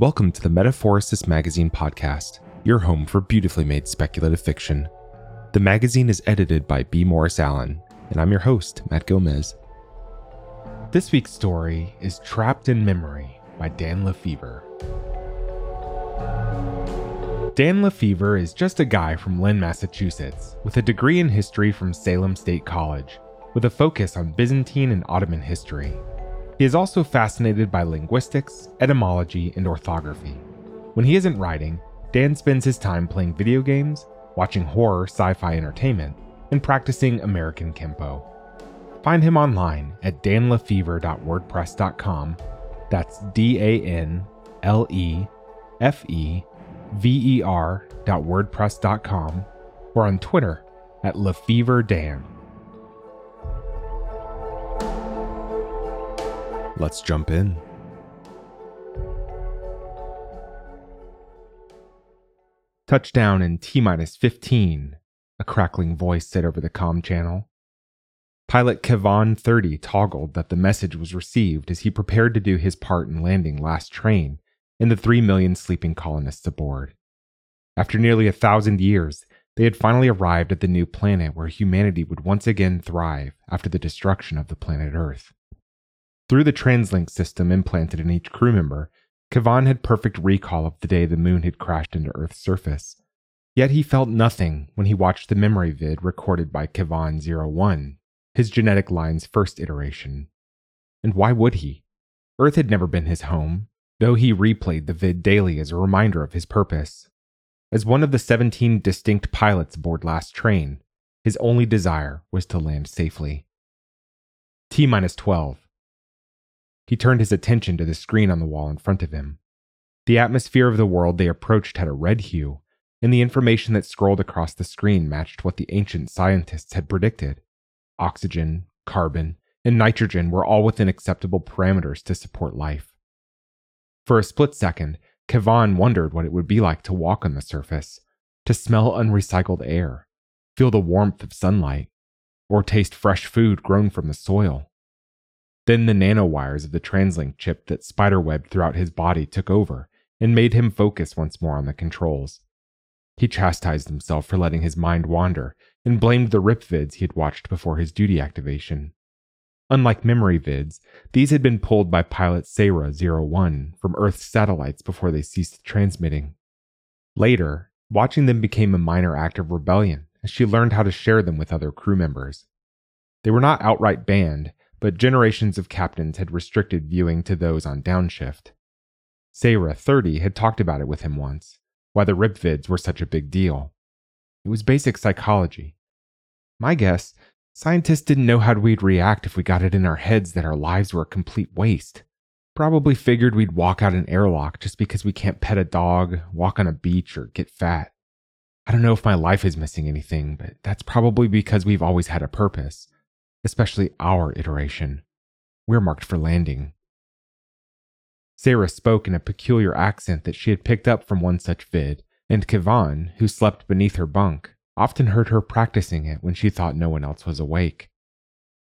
Welcome to the Metaphorosis Magazine podcast, your home for beautifully made speculative fiction. The magazine is edited by B. Morris Allen, and I'm your host, Matt Gomez. This week's story is Trapped in Memory by Dan Le Fever. Dan Le Fever is just a guy from Lynn, Massachusetts, with a degree in history from Salem State College, with a focus on Byzantine and Ottoman history. He is also fascinated by linguistics, etymology, and orthography. When he isn't writing, Dan spends his time playing video games, watching horror sci fi entertainment, and practicing American Kempo. Find him online at danlefever.wordpress.com. That's D A N L E F E V E R.wordpress.com or on Twitter at LefevreDan. Let's jump in. Touchdown in T minus 15, a crackling voice said over the com channel. Pilot Kehvan 30 toggled that the message was received as he prepared to do his part in landing last train and the three million sleeping colonists aboard. After nearly a thousand years, they had finally arrived at the new planet where humanity would once again thrive after the destruction of the planet Earth. Through the TransLink system implanted in each crew member, Kehvan had perfect recall of the day the moon had crashed into Earth's surface. Yet he felt nothing when he watched the memory vid recorded by Kehvan 01, his genetic line's first iteration. And why would he? Earth had never been his home, though he replayed the vid daily as a reminder of his purpose. As one of the 17 distinct pilots aboard last train, his only desire was to land safely. T minus 12. He turned his attention to the screen on the wall in front of him. The atmosphere of the world they approached had a red hue, and the information that scrolled across the screen matched what the ancient scientists had predicted. Oxygen, carbon, and nitrogen were all within acceptable parameters to support life. For a split second, Kehvan wondered what it would be like to walk on the surface, to smell unrecycled air, feel the warmth of sunlight, or taste fresh food grown from the soil. Then the nanowires of the TransLink chip that spiderwebbed throughout his body took over and made him focus once more on the controls. He chastised himself for letting his mind wander and blamed the RIP vids he had watched before his duty activation. Unlike memory vids, these had been pulled by pilot Seyra 01 from Earth's satellites before they ceased transmitting. Later, watching them became a minor act of rebellion as she learned how to share them with other crew members. They were not outright banned, but generations of captains had restricted viewing to those on downshift. Seyra, 30, had talked about it with him once, why the rip vids were such a big deal. It was basic psychology. My guess, scientists didn't know how we'd react if we got it in our heads that our lives were a complete waste. Probably figured we'd walk out an airlock just because we can't pet a dog, walk on a beach, or get fat. I don't know if my life is missing anything, but that's probably because we've always had a purpose especially our iteration. We're marked for landing. Seyra spoke in a peculiar accent that she had picked up from one such vid, and Kehvan, who slept beneath her bunk, often heard her practicing it when she thought no one else was awake.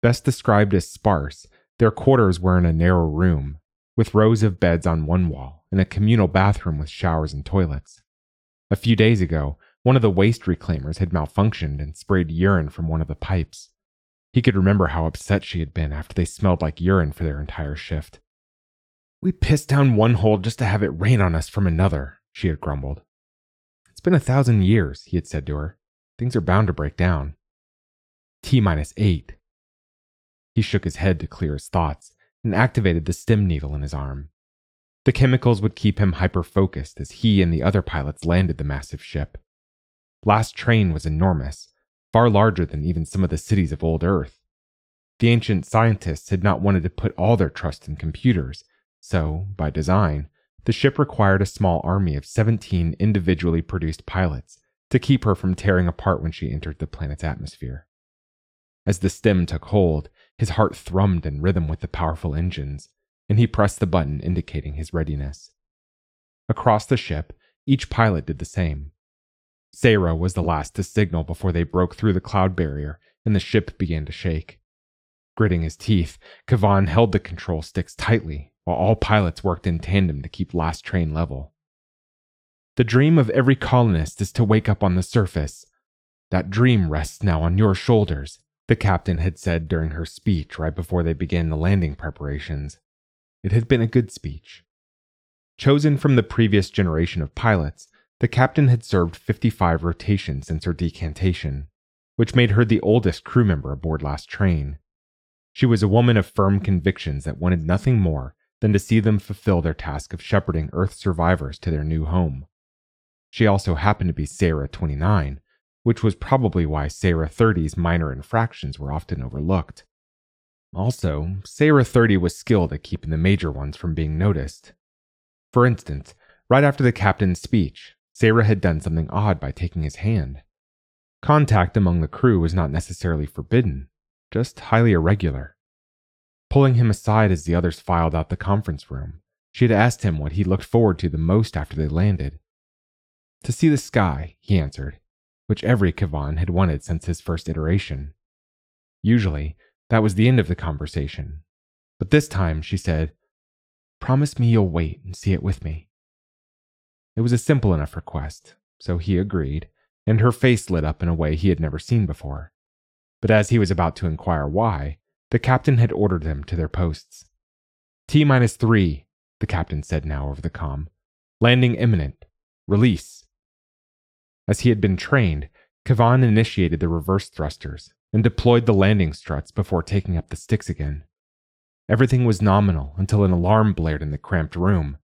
Best described as sparse, their quarters were in a narrow room, with rows of beds on one wall and a communal bathroom with showers and toilets. A few days ago, one of the waste reclaimers had malfunctioned and sprayed urine from one of the pipes. He could remember how upset she had been after they smelled like urine for their entire shift. We pissed down one hole just to have it rain on us from another, she had grumbled. It's been a thousand years, he had said to her. Things are bound to break down. T minus eight. He shook his head to clear his thoughts and activated the stim needle in his arm. The chemicals would keep him hyper focused as he and the other pilots landed the massive ship. Last train was enormous, far larger than even some of the cities of old Earth. The ancient scientists had not wanted to put all their trust in computers, so, by design, the ship required a small army of 17 individually produced pilots to keep her from tearing apart when she entered the planet's atmosphere. As the stim took hold, his heart thrummed in rhythm with the powerful engines, and he pressed the button indicating his readiness. Across the ship, each pilot did the same. Seyra was the last to signal before they broke through the cloud barrier and the ship began to shake. Gritting his teeth, Kehvan held the control sticks tightly while all pilots worked in tandem to keep last train level. The dream of every colonist is to wake up on the surface. That dream rests now on your shoulders, the captain had said during her speech right before they began the landing preparations. It had been a good speech. Chosen from the previous generation of pilots, the captain had served 55 rotations since her decantation, which made her the oldest crew member aboard last train. She was a woman of firm convictions that wanted nothing more than to see them fulfill their task of shepherding Earth survivors to their new home. She also happened to be Seyra 29, which was probably why Seyra 30's minor infractions were often overlooked. Also, Seyra 30 was skilled at keeping the major ones from being noticed. For instance, right after the captain's speech, Seyra had done something odd by taking his hand. Contact among the crew was not necessarily forbidden, just highly irregular. Pulling him aside as the others filed out the conference room, she had asked him what he looked forward to the most after they landed. To see the sky, he answered, which every Kehvan had wanted since his first iteration. Usually, that was the end of the conversation. But this time, she said, Promise me you'll wait and see it with me. It was a simple enough request, so he agreed, and her face lit up in a way he had never seen before. But as he was about to inquire why, the captain had ordered them to their posts. T minus three, the captain said now over the com. Landing imminent. Release. As he had been trained, Kehvan initiated the reverse thrusters and deployed the landing struts before taking up the sticks again. Everything was nominal until an alarm blared in the cramped room.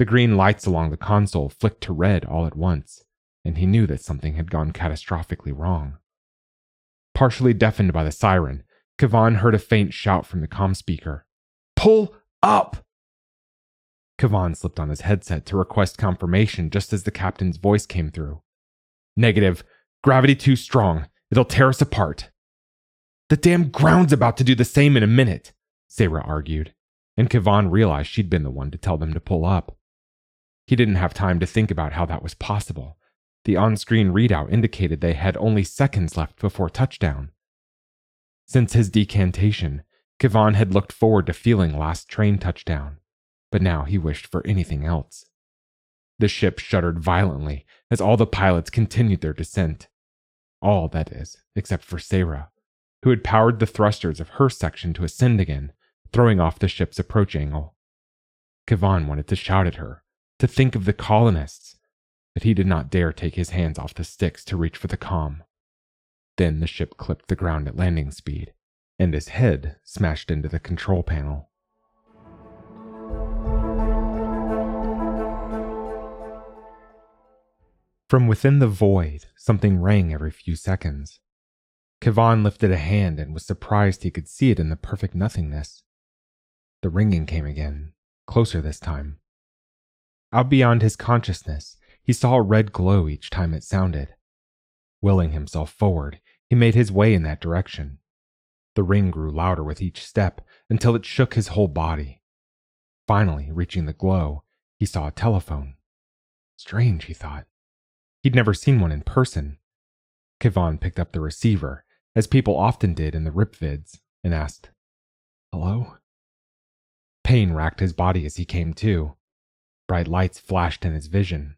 The green lights along the console flicked to red all at once, and he knew that something had gone catastrophically wrong. Partially deafened by the siren, Kehvan heard a faint shout from the com speaker Pull up! Kehvan slipped on his headset to request confirmation just as the captain's voice came through. Negative. Gravity too strong. It'll tear us apart. The damn ground's about to do the same in a minute, Seyra argued, and Kehvan realized she'd been the one to tell them to pull up. He didn't have time to think about how that was possible. The on screen readout indicated they had only seconds left before touchdown. Since his decantation, Kehvan had looked forward to feeling last train touchdown, but now he wished for anything else. The ship shuddered violently as all the pilots continued their descent. All, that is, except for Seyra, who had powered the thrusters of her section to ascend again, throwing off the ship's approach angle. Kehvan wanted to shout at her, to think of the colonists, but he did not dare take his hands off the sticks to reach for the com. Then the ship clipped the ground at landing speed, and his head smashed into the control panel. From within the void, something rang every few seconds. Kehvan lifted a hand and was surprised he could see it in the perfect nothingness. The ringing came again, closer this time. Out beyond his consciousness, he saw a red glow each time it sounded. Willing himself forward, he made his way in that direction. The ring grew louder with each step until it shook his whole body. Finally, reaching the glow, he saw a telephone. Strange, he thought. He'd never seen one in person. Kehvan picked up the receiver, as people often did in the rip vids, and asked, Hello? Pain racked his body as he came to. Bright lights flashed in his vision.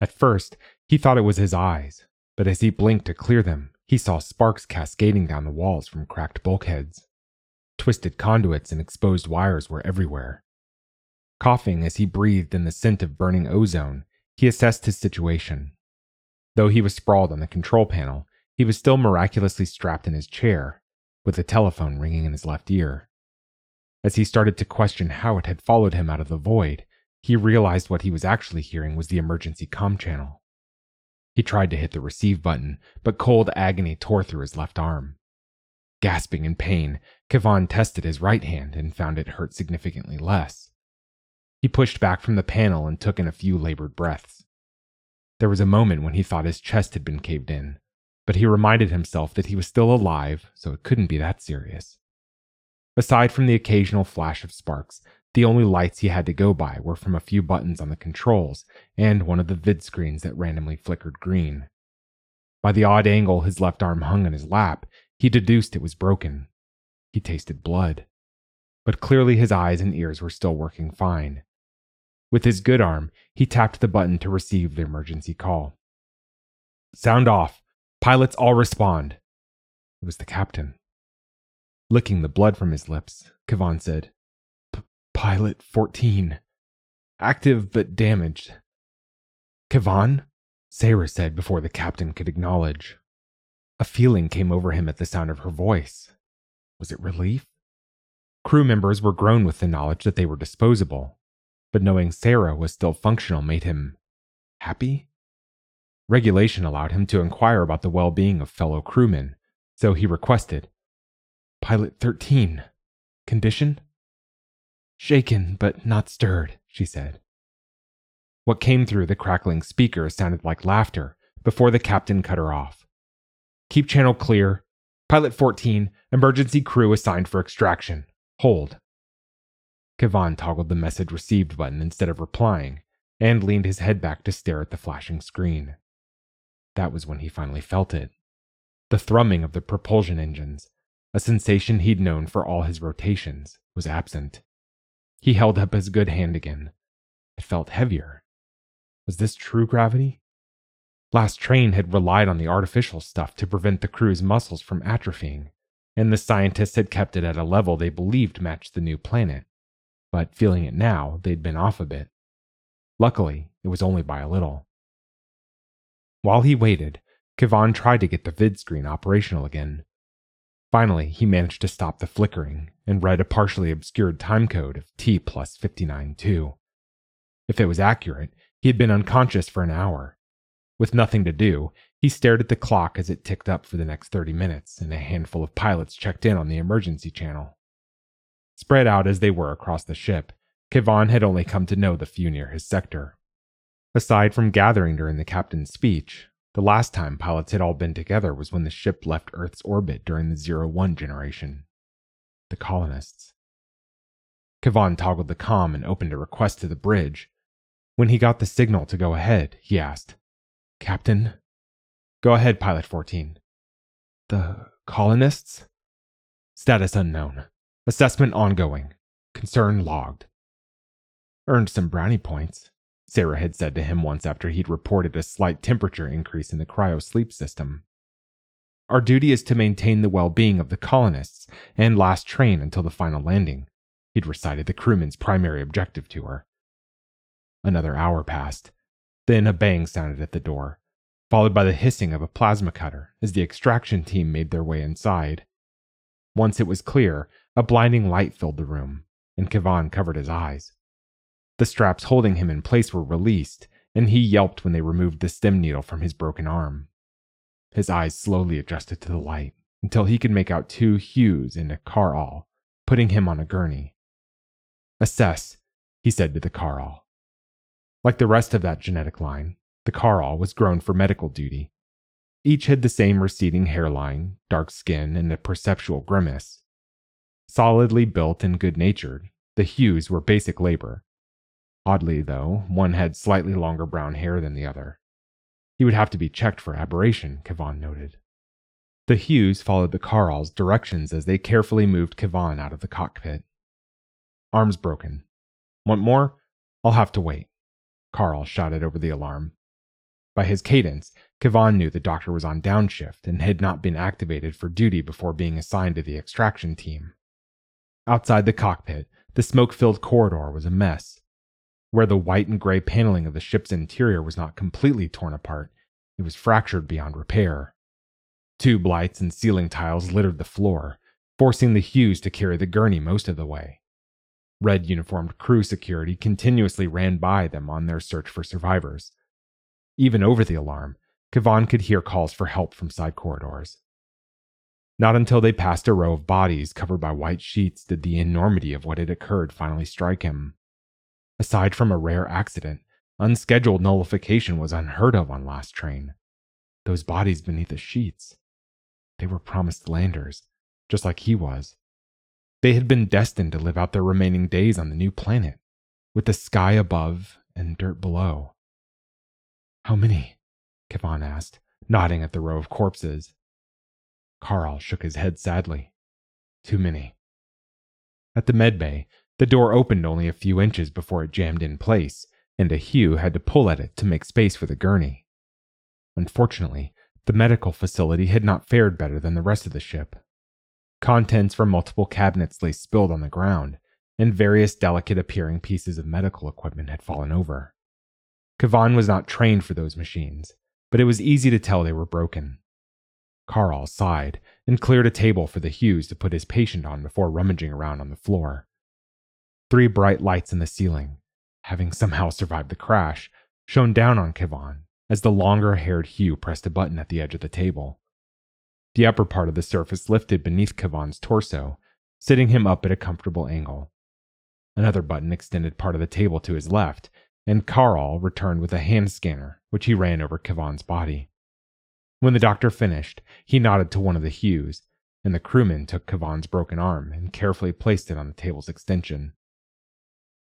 At first, he thought it was his eyes, but as he blinked to clear them, he saw sparks cascading down the walls from cracked bulkheads. Twisted conduits and exposed wires were everywhere. Coughing as he breathed in the scent of burning ozone, he assessed his situation. Though he was sprawled on the control panel, he was still miraculously strapped in his chair, with the telephone ringing in his left ear. As he started to question how it had followed him out of the void, he realized what he was actually hearing was the emergency com channel. He tried to hit the receive button, but cold agony tore through his left arm. Gasping in pain, Kehvan tested his right hand and found it hurt significantly less. He pushed back from the panel and took in a few labored breaths. There was a moment when he thought his chest had been caved in, but he reminded himself that he was still alive, so it couldn't be that serious. Aside from the occasional flash of sparks, the only lights he had to go by were from a few buttons on the controls and one of the vid screens that randomly flickered green. By the odd angle his left arm hung in his lap, he deduced it was broken. He tasted blood. But clearly his eyes and ears were still working fine. With his good arm, he tapped the button to receive the emergency call. Sound off. Pilots all respond. It was the captain. Licking the blood from his lips, Kehvan said, Pilot 14. Active but damaged. Kehvan? Seyra said before the captain could acknowledge. A feeling came over him at the sound of her voice. Was it relief? Crew members were grown with the knowledge that they were disposable, but knowing Seyra was still functional made him happy? Regulation allowed him to inquire about the well being of fellow crewmen, so he requested Pilot 13. Condition? Shaken, but not stirred, she said. What came through the crackling speaker sounded like laughter before the captain cut her off. Keep channel clear. Pilot 14, emergency crew assigned for extraction. Hold. Kehvan toggled the message received button instead of replying and leaned his head back to stare at the flashing screen. That was when he finally felt it. The thrumming of the propulsion engines, a sensation he'd known for all his rotations, was absent. He held up his good hand again. It felt heavier. Was this true gravity? Last train had relied on the artificial stuff to prevent the crew's muscles from atrophying, and the scientists had kept it at a level they believed matched the new planet. But feeling it now, they'd been off a bit. Luckily, it was only by a little. While he waited, Kehvan tried to get the vid screen operational again. Finally, he managed to stop the flickering and read a partially obscured timecode of T plus 59.2. If it was accurate, he had been unconscious for an hour. With nothing to do, he stared at the clock as it ticked up for the next 30 minutes, and a handful of pilots checked in on the emergency channel. Spread out as they were across the ship, Kehvan had only come to know the few near his sector. Aside from gathering during the captain's speech, the last time pilots had all been together was when the ship left Earth's orbit during the Zero One generation. The colonists. Kehvan toggled the com and opened a request to the bridge. When he got the signal to go ahead, he asked, Captain? Go ahead, Pilot 14. The colonists? Status unknown. Assessment ongoing. Concern logged. Earned some brownie points, Sarah had said to him once after he'd reported a slight temperature increase in the cryo sleep system. Our duty is to maintain the well being of the colonists and last train until the final landing, he'd recited the crewman's primary objective to her. Another hour passed. Then a bang sounded at the door, followed by the hissing of a plasma cutter as the extraction team made their way inside. Once it was clear, a blinding light filled the room, and Kehvan covered his eyes. The straps holding him in place were released, and he yelped when they removed the stim needle from his broken arm. His eyes slowly adjusted to the light until he could make out two Hughes in a Carl, putting him on a gurney. Assess, he said to the Carl. Like the rest of that genetic line, the Carl was grown for medical duty. Each had the same receding hairline, dark skin, and a perceptual grimace. Solidly built and good natured, the Hughes were basic labor. Oddly, though, one had slightly longer brown hair than the other. He would have to be checked for aberration, Kehvan noted. The Hughes followed the Carl's directions as they carefully moved Kehvan out of the cockpit. Arms broken. Want more? I'll have to wait. Carl shouted over the alarm. By his cadence, Kehvan knew the doctor was on downshift and had not been activated for duty before being assigned to the extraction team. Outside the cockpit, the smoke filled corridor was a mess. Where the white and gray paneling of the ship's interior was not completely torn apart, it was fractured beyond repair. Tube lights and ceiling tiles littered the floor, forcing the Hughes to carry the gurney most of the way. Red uniformed crew security continuously ran by them on their search for survivors. Even over the alarm, Kehvan could hear calls for help from side corridors. Not until they passed a row of bodies covered by white sheets did the enormity of what had occurred finally strike him. Aside from a rare accident, unscheduled nullification was unheard of on last train. Those bodies beneath the sheets. They were promised landers, just like he was. They had been destined to live out their remaining days on the new planet, with the sky above and dirt below. How many? Kehvan asked, nodding at the row of corpses. Carl shook his head sadly. Too many. At the medbay, the door opened only a few inches before it jammed in place, and a Hugh had to pull at it to make space for the gurney. Unfortunately, the medical facility had not fared better than the rest of the ship. Contents from multiple cabinets lay spilled on the ground, and various delicate appearing pieces of medical equipment had fallen over. Kehvan was not trained for those machines, but it was easy to tell they were broken. Carl sighed and cleared a table for the Hughes to put his patient on before rummaging around on the floor. Three bright lights in the ceiling, having somehow survived the crash, shone down on Kehvan as the longer haired Hugh pressed a button at the edge of the table. The upper part of the surface lifted beneath Kehvan's torso, sitting him up at a comfortable angle. Another button extended part of the table to his left, and Carl returned with a hand scanner, which he ran over Kehvan's body. When the doctor finished, he nodded to one of the Hughes, and the crewman took Kehvan's broken arm and carefully placed it on the table's extension.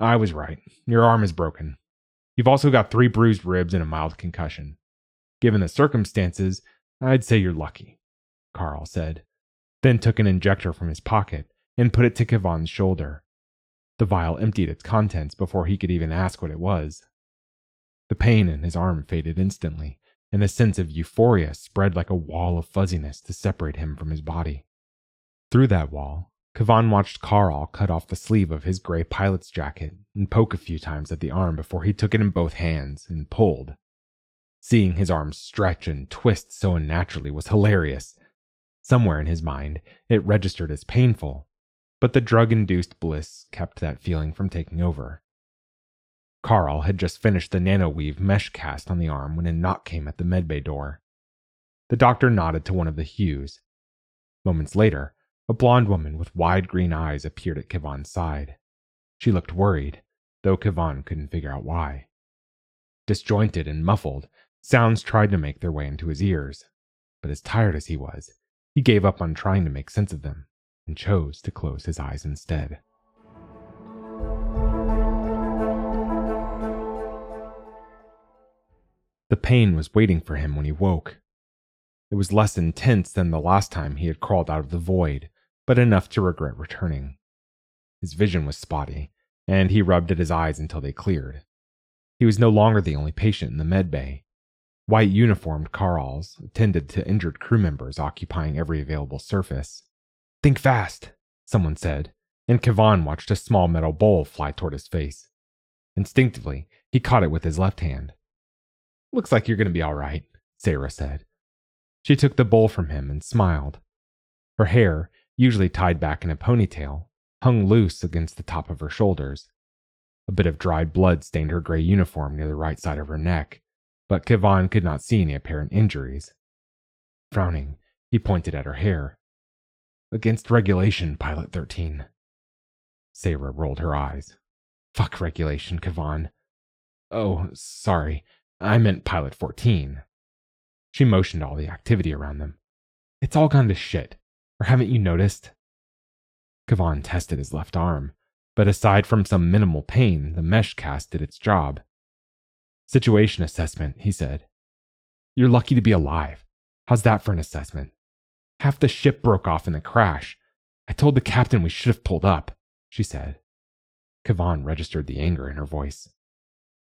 I was right. Your arm is broken. You've also got three bruised ribs and a mild concussion. Given the circumstances, I'd say you're lucky, Carl said, then took an injector from his pocket and put it to Kehvan's shoulder. The vial emptied its contents before he could even ask what it was. The pain in his arm faded instantly, and a sense of euphoria spread like a wall of fuzziness to separate him from his body. Through that wall, Kehvan watched Carl cut off the sleeve of his gray pilot's jacket and poke a few times at the arm before he took it in both hands and pulled. Seeing his arm stretch and twist so unnaturally was hilarious. Somewhere in his mind, it registered as painful, but the drug induced bliss kept that feeling from taking over. Carl had just finished the nanoweave mesh cast on the arm when a knock came at the medbay door. The doctor nodded to one of the Hughes. Moments later, a blonde woman with wide green eyes appeared at Kehvan's side. She looked worried, though Kehvan couldn't figure out why. Disjointed and muffled, sounds tried to make their way into his ears, but as tired as he was, he gave up on trying to make sense of them and chose to close his eyes instead. The pain was waiting for him when he woke. It was less intense than the last time he had crawled out of the void, but enough to regret returning. His vision was spotty, and he rubbed at his eyes until they cleared. He was no longer the only patient in the med bay. White uniformed Carls attended to injured crew members occupying every available surface. Think fast, someone said, and Kehvan watched a small metal bowl fly toward his face. Instinctively, he caught it with his left hand. Looks like you're going to be all right, Seyra said. She took the bowl from him and smiled. Her hair, usually tied back in a ponytail, hung loose against the top of her shoulders. A bit of dried blood stained her gray uniform near the right side of her neck, but Kehvan could not see any apparent injuries. Frowning, he pointed at her hair. Against regulation, Pilot 13. Seyra rolled her eyes. Fuck regulation, Kehvan. Oh, sorry. I meant Pilot 14. She motioned all the activity around them. It's all gone to shit. Or haven't you noticed? Kehvan tested his left arm, but aside from some minimal pain, the mesh cast did its job. Situation assessment, he said. You're lucky to be alive. How's that for an assessment? Half the ship broke off in the crash. I told the captain we should have pulled up, she said. Kehvan registered the anger in her voice.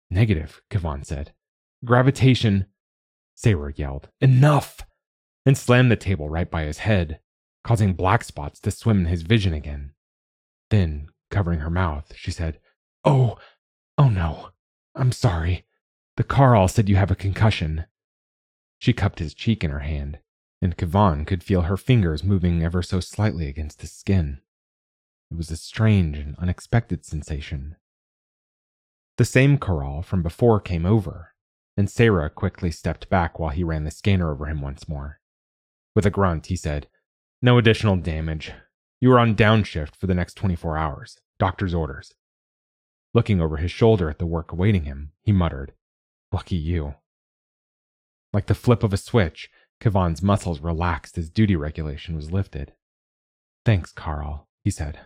Negative, Kehvan said. Gravitation. Seyra yelled, Enough! and slammed the table right by his head causing black spots to swim in his vision again. Then, covering her mouth, she said, Oh, oh no, I'm sorry. The Carl said you have a concussion. She cupped his cheek in her hand, and Kehvan could feel her fingers moving ever so slightly against his skin. It was a strange and unexpected sensation. The same Carl from before came over, and Seyra quickly stepped back while he ran the scanner over him once more. With a grunt, he said, no additional damage. You are on downshift for the next 24 hours. Doctor's orders. Looking over his shoulder at the work awaiting him, he muttered, Lucky you. Like the flip of a switch, Kehvan's muscles relaxed as duty regulation was lifted. Thanks, Carl, he said.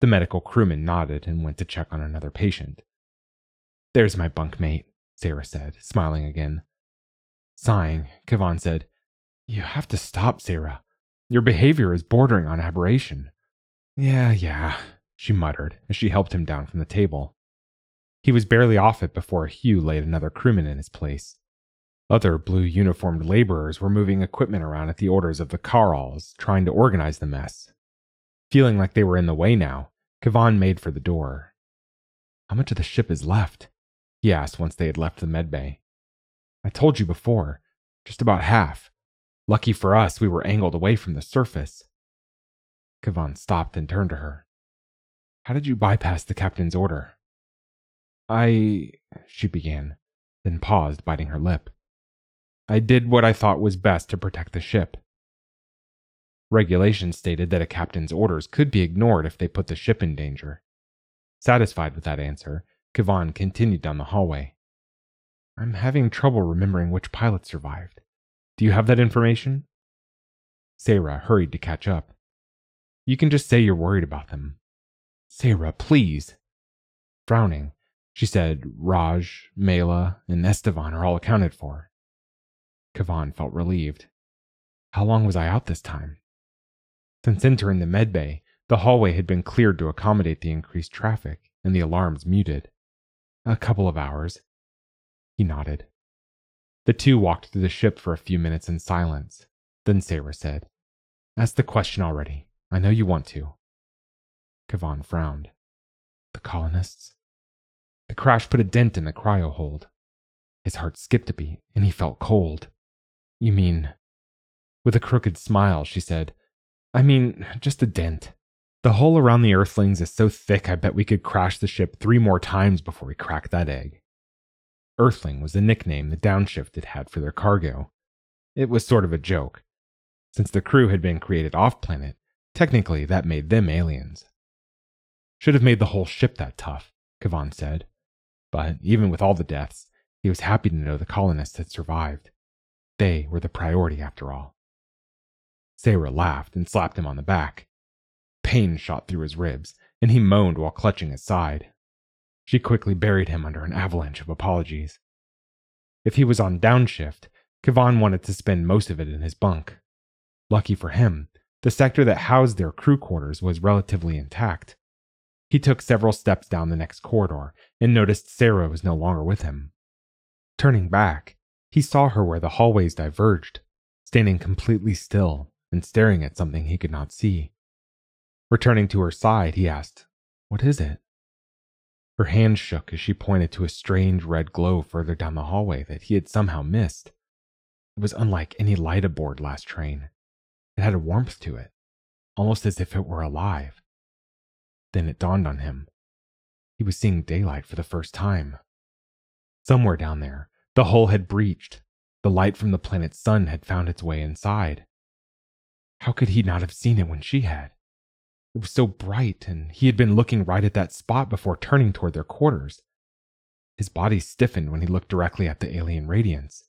The medical crewman nodded and went to check on another patient. There's my bunkmate, Seyra said, smiling again. Sighing, Kehvan said, You have to stop, Seyra. Your behavior is bordering on aberration. Yeah, yeah, she muttered as she helped him down from the table. He was barely off it before Hugh laid another crewman in his place. Other blue uniformed laborers were moving equipment around at the orders of the Carls, trying to organize the mess. Feeling like they were in the way now, Kehvan made for the door. How much of the ship is left? he asked once they had left the medbay. I told you before, just about half. Lucky for us, we were angled away from the surface. Kehvan stopped and turned to her. How did you bypass the captain's order? I. she began, then paused, biting her lip. I did what I thought was best to protect the ship. Regulations stated that a captain's orders could be ignored if they put the ship in danger. Satisfied with that answer, Kehvan continued down the hallway. I'm having trouble remembering which pilot survived. Do you have that information? Seyra hurried to catch up. You can just say you're worried about them. Seyra, please. Frowning, she said Raj, Mela, and Estevan are all accounted for. Kehvan felt relieved. How long was I out this time? Since entering the medbay, the hallway had been cleared to accommodate the increased traffic, and the alarms muted. A couple of hours. He nodded. The two walked through the ship for a few minutes in silence. Then Seyra said, Ask the question already. I know you want to. Kehvan frowned. The colonists? The crash put a dent in the cryo hold. His heart skipped a beat, and he felt cold. You mean. With a crooked smile, she said, I mean, just a dent. The hole around the Earthlings is so thick I bet we could crash the ship three more times before we crack that egg. Earthling was the nickname the downshift had had for their cargo. It was sort of a joke. Since the crew had been created off planet, technically that made them aliens. Should have made the whole ship that tough, Kehvan said. But even with all the deaths, he was happy to know the colonists had survived. They were the priority after all. Seyra laughed and slapped him on the back. Pain shot through his ribs, and he moaned while clutching his side. She quickly buried him under an avalanche of apologies. If he was on downshift, Kehvan wanted to spend most of it in his bunk. Lucky for him, the sector that housed their crew quarters was relatively intact. He took several steps down the next corridor and noticed Seyra was no longer with him. Turning back, he saw her where the hallways diverged, standing completely still and staring at something he could not see. Returning to her side, he asked, What is it? Her hand shook as she pointed to a strange red glow further down the hallway that he had somehow missed. It was unlike any light aboard last train. It had a warmth to it, almost as if it were alive. Then it dawned on him. He was seeing daylight for the first time. Somewhere down there, the hull had breached. The light from the planet's sun had found its way inside. How could he not have seen it when she had? Was so bright, and he had been looking right at that spot before turning toward their quarters. His body stiffened when he looked directly at the alien radiance.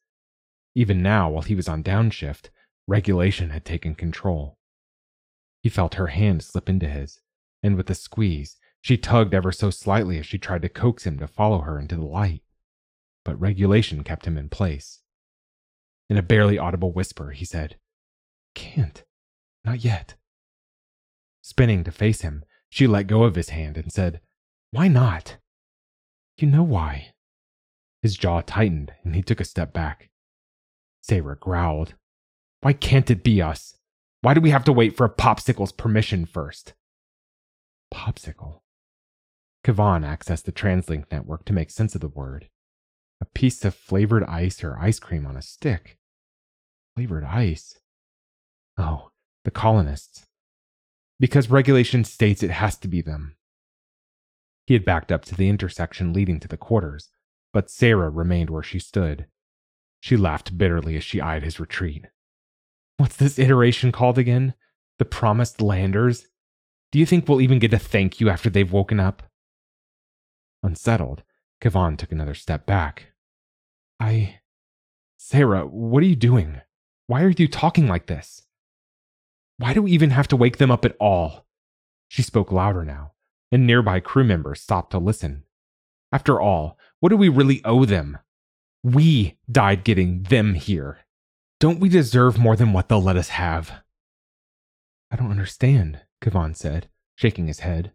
Even now, while he was on downshift, regulation had taken control. He felt her hand slip into his, and with a squeeze, she tugged ever so slightly as she tried to coax him to follow her into the light. But regulation kept him in place. In a barely audible whisper, he said, Can't. Not yet. Spinning to face him, she let go of his hand and said, Why not? You know why. His jaw tightened and he took a step back. Seyra growled, Why can't it be us? Why do we have to wait for a popsicle's permission first? Popsicle. Kehvan accessed the TransLink network to make sense of the word. A piece of flavored ice or ice cream on a stick. Flavored ice. Oh, the colonists because regulation states it has to be them. He had backed up to the intersection leading to the quarters, but Seyra remained where she stood. She laughed bitterly as she eyed his retreat. What's this iteration called again? The Promised Landers? Do you think we'll even get a thank you after they've woken up? Unsettled, Kehvan took another step back. I. Seyra, what are you doing? Why are you talking like this? Why do we even have to wake them up at all? She spoke louder now, and nearby crew members stopped to listen. After all, what do we really owe them? We died getting them here. Don't we deserve more than what they'll let us have? I don't understand, Kehvan said, shaking his head.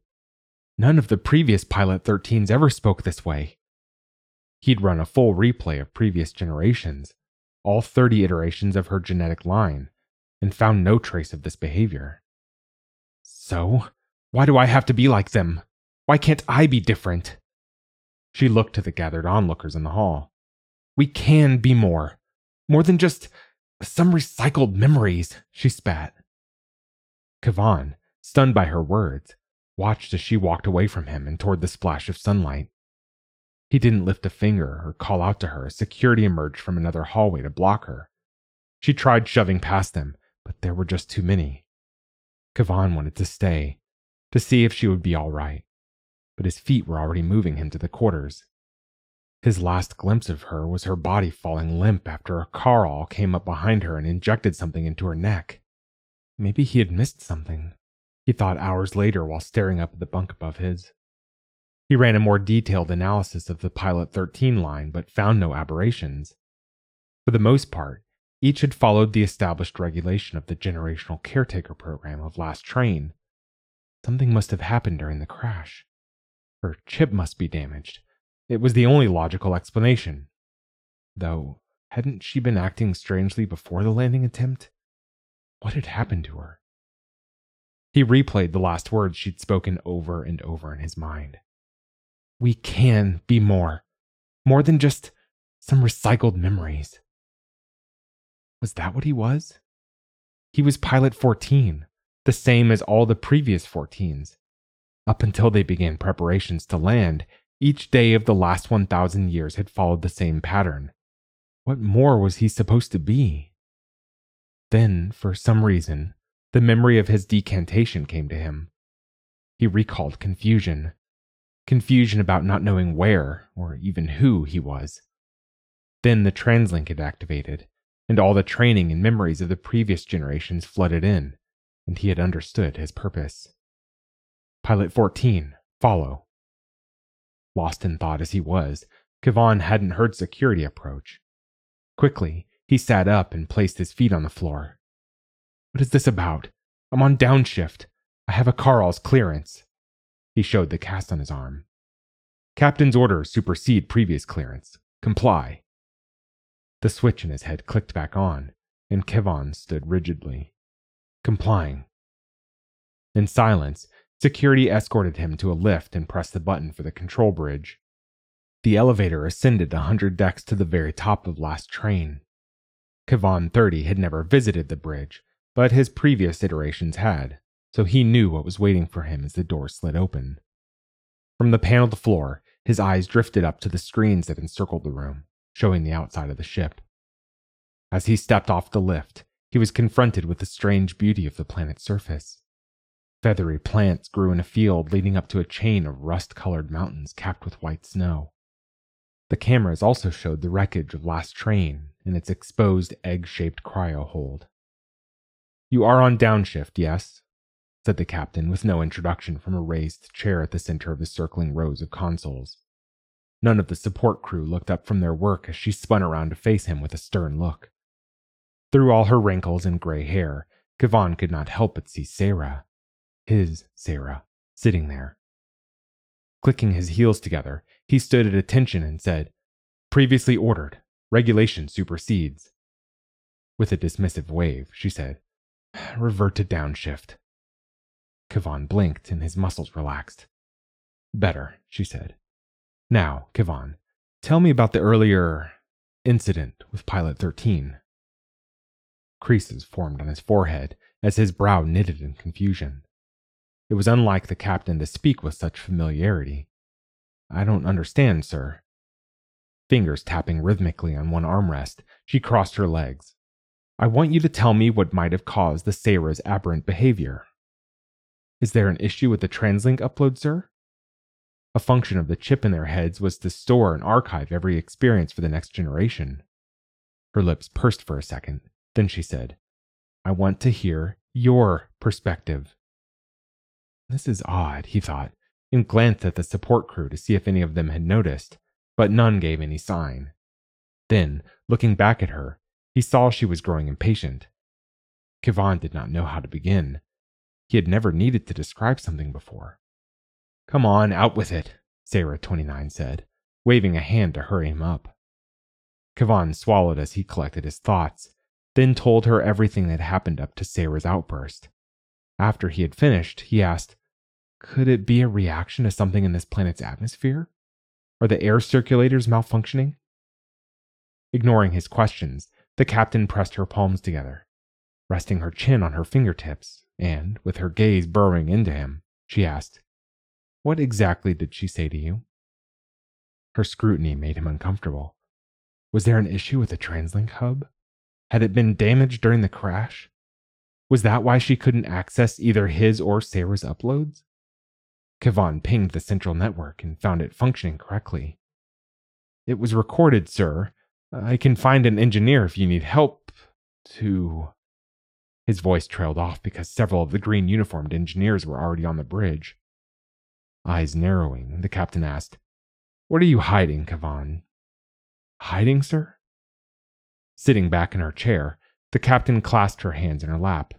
None of the previous Pilot 13s ever spoke this way. He'd run a full replay of previous generations, all 30 iterations of her genetic line, and found no trace of this behavior. So, why do I have to be like them? Why can't I be different? She looked to the gathered onlookers in the hall. We can be more. More than just some recycled memories, she spat. Kehvan, stunned by her words, watched as she walked away from him and toward the splash of sunlight. He didn't lift a finger or call out to her as security emerged from another hallway to block her. She tried shoving past them, there were just too many. Kehvan wanted to stay, to see if she would be all right, but his feet were already moving him to the quarters. His last glimpse of her was her body falling limp after a Carl came up behind her and injected something into her neck. Maybe he had missed something, he thought hours later while staring up at the bunk above his. He ran a more detailed analysis of the Pilot 13 line but found no aberrations. For the most part, each had followed the established regulation of the generational caretaker program of Last Train. Something must have happened during the crash. Her chip must be damaged, it was the only logical explanation. Though, hadn't she been acting strangely before the landing attempt? What had happened to her? He replayed the last words she'd spoken over and over in his mind. We can be more. More than just some recycled memories. Was that what he was? He was Pilot 14, the same as all the previous 14s. Up until they began preparations to land, each day of the last 1,000 years had followed the same pattern. What more was he supposed to be? Then, for some reason, the memory of his decantation came to him. He recalled confusion. Confusion about not knowing where, or even who, he was. Then the translink had activated, and all the training and memories of the previous generations flooded in, and he had understood his purpose. Pilot 14, follow. Lost in thought as he was, Kehvan hadn't heard security approach. Quickly, he sat up and placed his feet on the floor. What is this about? I'm on downshift. I have a Carl's clearance. He showed the cast on his arm. Captain's orders supersede previous clearance. Comply. The switch in his head clicked back on, and Kehvan stood rigidly. Complying. In silence, Security escorted him to a lift and pressed the button for the control bridge. The elevator ascended a hundred decks to the very top of last train. Kehvan 30 had never visited the bridge, but his previous iterations had, so he knew what was waiting for him as the door slid open. From the paneled floor, his eyes drifted up to the screens that encircled the room, showing the outside of the ship. As he stepped off the lift, he was confronted with the strange beauty of the planet's surface. Feathery plants grew in a field leading up to a chain of rust colored mountains capped with white snow. The cameras also showed the wreckage of last train in its exposed egg shaped cryo hold. You are on downshift, yes? said the captain with no introduction from a raised chair at the center of the circling rows of consoles. None of the support crew looked up from their work as she spun around to face him with a stern look. Through all her wrinkles and gray hair, Kehvan could not help but see Seyra, his Seyra, sitting there. Clicking his heels together, he stood at attention and said, Previously ordered. Regulation supersedes. With a dismissive wave, she said, Revert to downshift. Kehvan blinked and his muscles relaxed. Better, she said. Now, Kehvan, tell me about the earlier incident with Pilot 13. Creases formed on his forehead as his brow knitted in confusion. It was unlike the captain to speak with such familiarity. I don't understand, sir. Fingers tapping rhythmically on one armrest, she crossed her legs. I want you to tell me what might have caused the Seyra's aberrant behavior. Is there an issue with the TransLink upload, sir? A function of the chip in their heads was to store and archive every experience for the next generation. Her lips pursed for a second, then she said, I want to hear your perspective. This is odd, he thought, and glanced at the support crew to see if any of them had noticed, but none gave any sign. Then, looking back at her, he saw she was growing impatient. Kehvan did not know how to begin, He had never needed to describe something before. Come on, out with it, Seyra 29 said, waving a hand to hurry him up. Kehvan swallowed as he collected his thoughts, then told her everything that happened up to Seyra's outburst. After he had finished, he asked, Could it be a reaction to something in this planet's atmosphere? Are the air circulators malfunctioning? Ignoring his questions, the captain pressed her palms together, resting her chin on her fingertips, and, with her gaze burrowing into him, she asked, What exactly did she say to you? Her scrutiny made him uncomfortable. Was there an issue with the TransLink hub? Had it been damaged during the crash? Was that why she couldn't access either his or Seyra's uploads? Kehvan pinged the central network and found it functioning correctly. It was recorded, sir. I can find an engineer if you need help to. His voice trailed off because several of the green uniformed engineers were already on the bridge. Eyes narrowing, the captain asked, What are you hiding, Kehvan? Hiding, sir? Sitting back in her chair, the captain clasped her hands in her lap.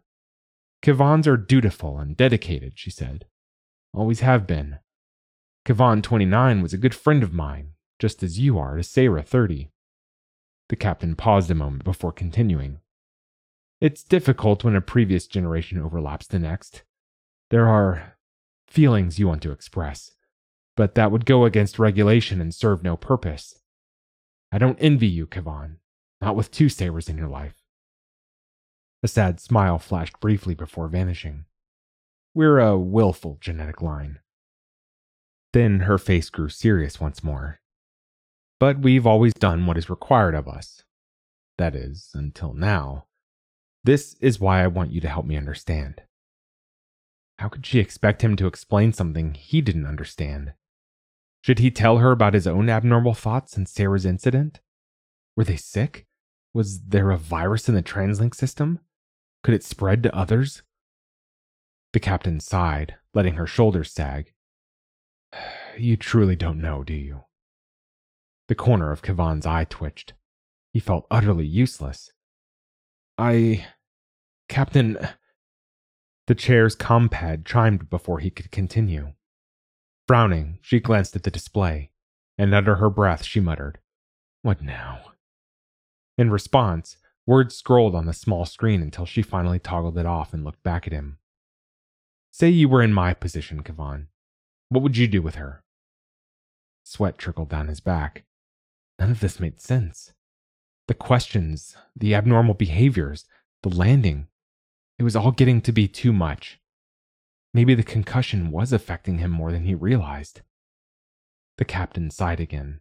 Kehvans are dutiful and dedicated, she said. Always have been. Kehvan 29 was a good friend of mine, just as you are to Seyra 30. The captain paused a moment before continuing. It's difficult when a previous generation overlaps the next. There are feelings you want to express, but that would go against regulation and serve no purpose. I don't envy you, Kehvan, not with two Seyras in your life. A sad smile flashed briefly before vanishing. We're a willful genetic line. Then her face grew serious once more. But we've always done what is required of us. That is, until now. This is why I want you to help me understand. How could she expect him to explain something he didn't understand? Should he tell her about his own abnormal thoughts and Seyra's incident? Were they sick? Was there a virus in the TransLink system? Could it spread to others? The captain sighed, letting her shoulders sag. You truly don't know, do you? The corner of Kehvan's eye twitched. He felt utterly useless. I. Captain. The chair's compad chimed before he could continue. Frowning, she glanced at the display, and under her breath she muttered, What now? In response, words scrolled on the small screen until she finally toggled it off and looked back at him. Say you were in my position, Kehvan. What would you do with her? Sweat trickled down his back. None of this made sense. The questions, the abnormal behaviors, the landing. It was all getting to be too much. Maybe the concussion was affecting him more than he realized. The captain sighed again.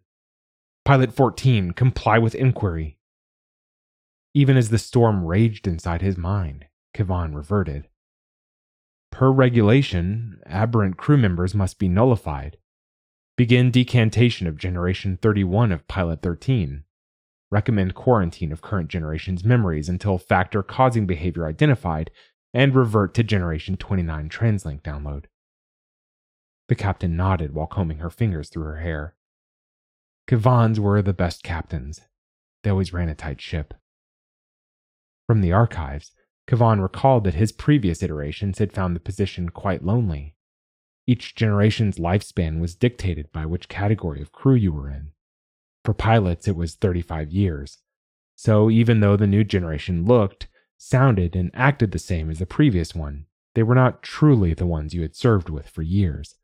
Pilot 14, comply with inquiry. Even as the storm raged inside his mind, Kehvan reverted. Per regulation, aberrant crew members must be nullified. Begin decantation of Generation 31 of Pilot 13. Recommend quarantine of current generation's memories until factor causing behavior identified and revert to Generation 29 Translink download. The captain nodded while combing her fingers through her hair. Kehvans were the best captains. They always ran a tight ship. From the archives, Kehvan recalled that his previous iterations had found the position quite lonely. Each generation's lifespan was dictated by which category of crew you were in. For pilots, it was 35 years. So even though the new generation looked sounded, and acted the same as the previous one. They were not truly the ones you had served with for years.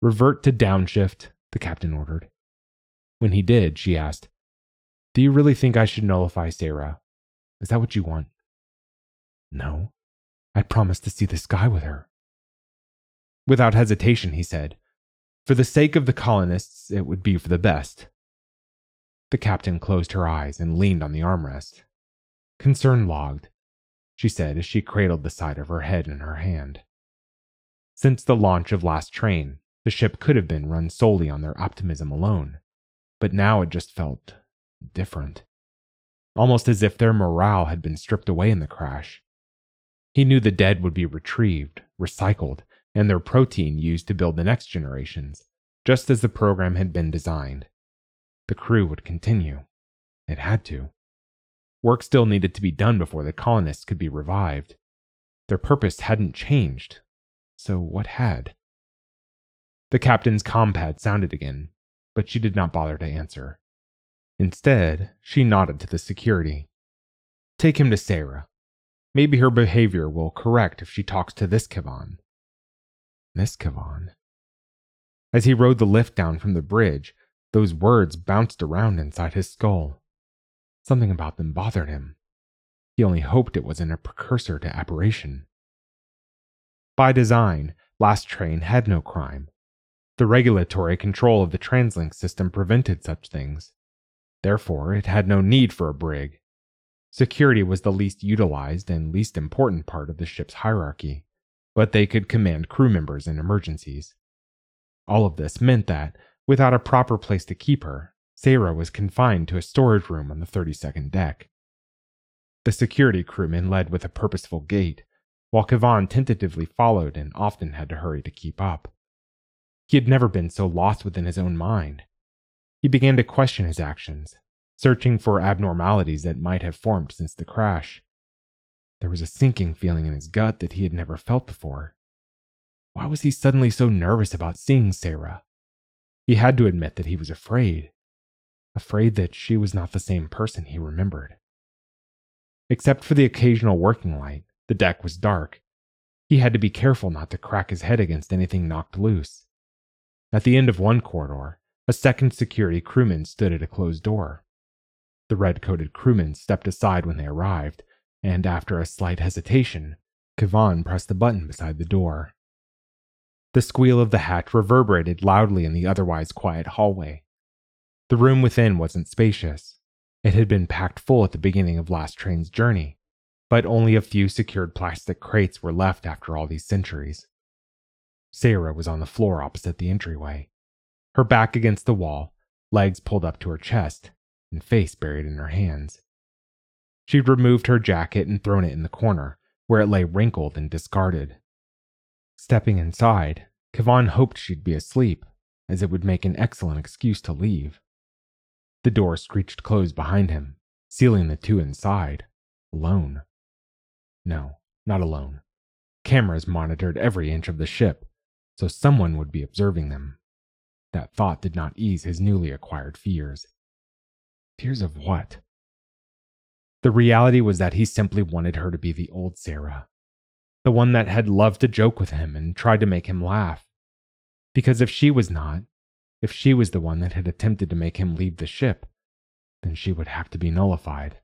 Revert to downshift, the captain ordered. When he did, she asked, Do you really think I should nullify Seyra? Is that what you want? No. I promised to see the sky with her. Without hesitation, he said, For the sake of the colonists, it would be for the best. The captain closed her eyes and leaned on the armrest. Concern logged, she said as she cradled the side of her head in her hand. Since the launch of Last Train, the ship could have been run solely on their optimism alone, but now it just felt different. Almost as if their morale had been stripped away in the crash. He knew the dead would be retrieved, recycled, and their protein used to build the next generations, just as the program had been designed. The crew would continue. It had to. Work still needed to be done before the colonists could be revived. Their purpose hadn't changed. So what had? The captain's compad sounded again, but she did not bother to answer. Instead, she nodded to the security. Take him to Seyra. Maybe her behavior will correct if she talks to this Kehvan. Miss Kehvan. As he rode the lift down from the bridge, those words bounced around inside his skull. Something about them bothered him. He only hoped it wasn't a precursor to aberration. By design, Last Train had no crime. The regulatory control of the TransLink system prevented such things. Therefore, it had no need for a brig. Security was the least utilized and least important part of the ship's hierarchy, but they could command crew members in emergencies. All of this meant that, without a proper place to keep her, Seyra was confined to a storage room on the 32nd deck. The security crewman led with a purposeful gait, while Kehvan tentatively followed and often had to hurry to keep up. He had never been so lost within his own mind. He began to question his actions, searching for abnormalities that might have formed since the crash. There was a sinking feeling in his gut that he had never felt before. Why was he suddenly so nervous about seeing Seyra? He had to admit that he was afraid. Afraid that she was not the same person he remembered. Except for the occasional working light, the deck was dark. He had to be careful not to crack his head against anything knocked loose. At the end of one corridor, a second security crewman stood at a closed door. The red coated crewman stepped aside when they arrived, and after a slight hesitation, Kehvan pressed the button beside the door. The squeal of the hatch reverberated loudly in the otherwise quiet hallway. The room within wasn't spacious. It had been packed full at the beginning of last train's journey, but only a few secured plastic crates were left after all these centuries. Seyra was on the floor opposite the entryway, her back against the wall, legs pulled up to her chest, and face buried in her hands. She'd removed her jacket and thrown it in the corner, where it lay wrinkled and discarded. Stepping inside, Kehvan hoped she'd be asleep, as it would make an excellent excuse to leave. The door screeched closed behind him, sealing the two inside, alone. No, not alone. Cameras monitored every inch of the ship, so someone would be observing them. That thought did not ease his newly acquired fears. Fears of what? The reality was that he simply wanted her to be the old Seyra, the one that had loved to joke with him and tried to make him laugh. Because if she was not, if she was the one that had attempted to make him leave the ship, then she would have to be nullified.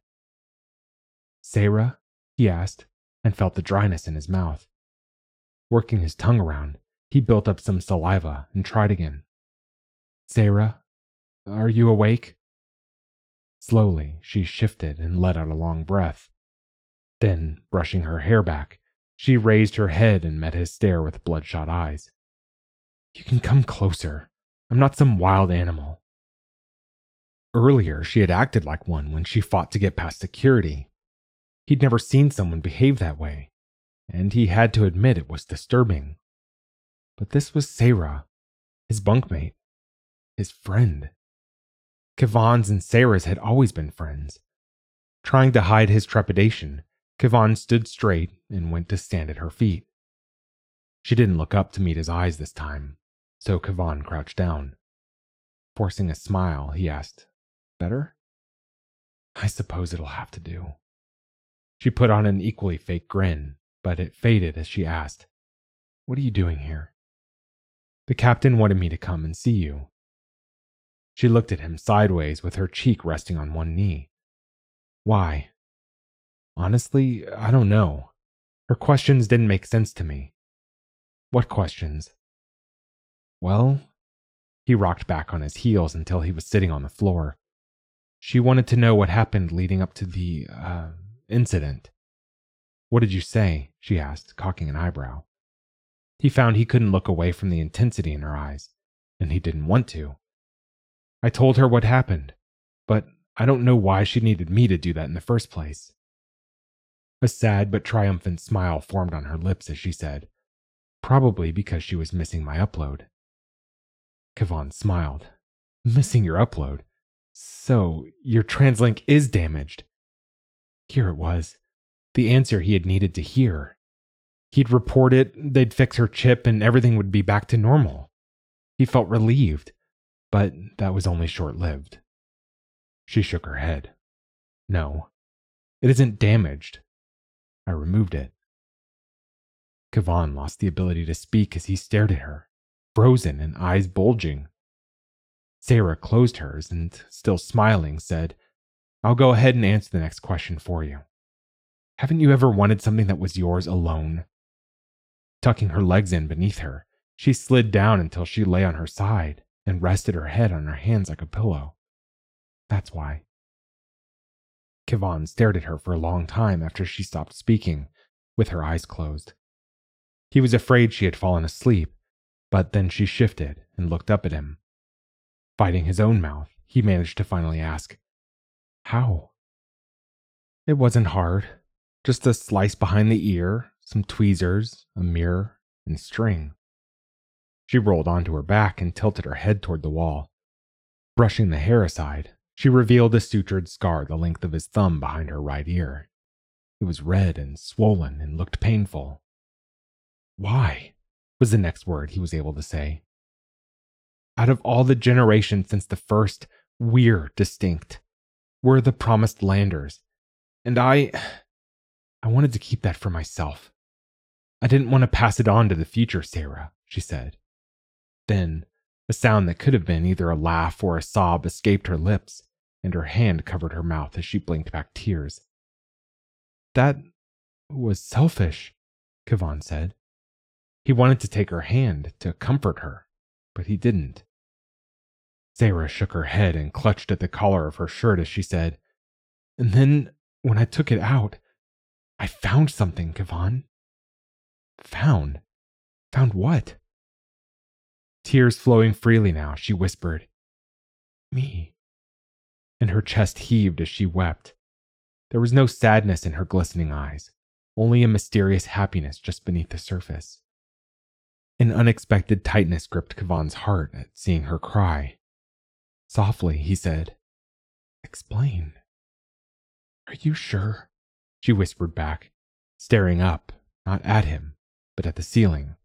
Seyra? he asked, and felt the dryness in his mouth. Working his tongue around, he built up some saliva and tried again. Seyra, are you awake? Slowly, she shifted and let out a long breath. Then, brushing her hair back, she raised her head and met his stare with bloodshot eyes. You can come closer. I'm not some wild animal. Earlier, she had acted like one when she fought to get past security. He'd never seen someone behave that way, and he had to admit it was disturbing. But this was Seyra, his bunkmate, his friend. Kehvan's and Seyra's had always been friends. Trying to hide his trepidation, Kehvan stood straight and went to stand at her feet. She didn't look up to meet his eyes this time, so Kehvan crouched down. Forcing a smile, he asked, Better? I suppose it'll have to do. She put on an equally fake grin, but it faded as she asked, What are you doing here? The captain wanted me to come and see you. She looked at him sideways with her cheek resting on one knee. Why? Honestly, I don't know. Her questions didn't make sense to me. What questions? Well, he rocked back on his heels until he was sitting on the floor. She wanted to know what happened leading up to the, uh, incident. What did you say? she asked, cocking an eyebrow. He found he couldn't look away from the intensity in her eyes, and he didn't want to. I told her what happened, but I don't know why she needed me to do that in the first place. A sad but triumphant smile formed on her lips as she said, Probably because she was missing my upload. Kehvan smiled. Missing your upload? So, your translink is damaged. Here it was, the answer he had needed to hear. He'd report it, they'd fix her chip, and everything would be back to normal. He felt relieved, but that was only short lived. She shook her head. No, it isn't damaged. I removed it. Kehvan lost the ability to speak as he stared at her, frozen and eyes bulging. Seyra closed hers and, still smiling, said, I'll go ahead and answer the next question for you. Haven't you ever wanted something that was yours alone? Tucking her legs in beneath her, she slid down until she lay on her side and rested her head on her hands like a pillow. That's why. Kehvan stared at her for a long time after she stopped speaking, with her eyes closed. He was afraid she had fallen asleep, but then she shifted and looked up at him. Fighting his own mouth, he managed to finally ask, How? It wasn't hard. Just a slice behind the ear, some tweezers, a mirror, and string. She rolled onto her back and tilted her head toward the wall. Brushing the hair aside, she revealed a sutured scar the length of his thumb behind her right ear. It was red and swollen and looked painful. Why? was the next word he was able to say. Out of all the generations since the first, we're distinct. We're the promised landers. And I. I wanted to keep that for myself. I didn't want to pass it on to the future, Seyra, she said. Then, a sound that could have been either a laugh or a sob escaped her lips, and her hand covered her mouth as she blinked back tears. That was selfish, Kehvan said. He wanted to take her hand to comfort her, but he didn't. Seyra shook her head and clutched at the collar of her shirt as she said, And then, when I took it out, I found something, Kehvan. Found? Found what? Tears flowing freely now, she whispered, Me. And her chest heaved as she wept. There was no sadness in her glistening eyes, only a mysterious happiness just beneath the surface. An unexpected tightness gripped Kehvan's heart at seeing her cry. Softly, he said, Explain. Are you sure? She whispered back, staring up, not at him, but at the ceiling.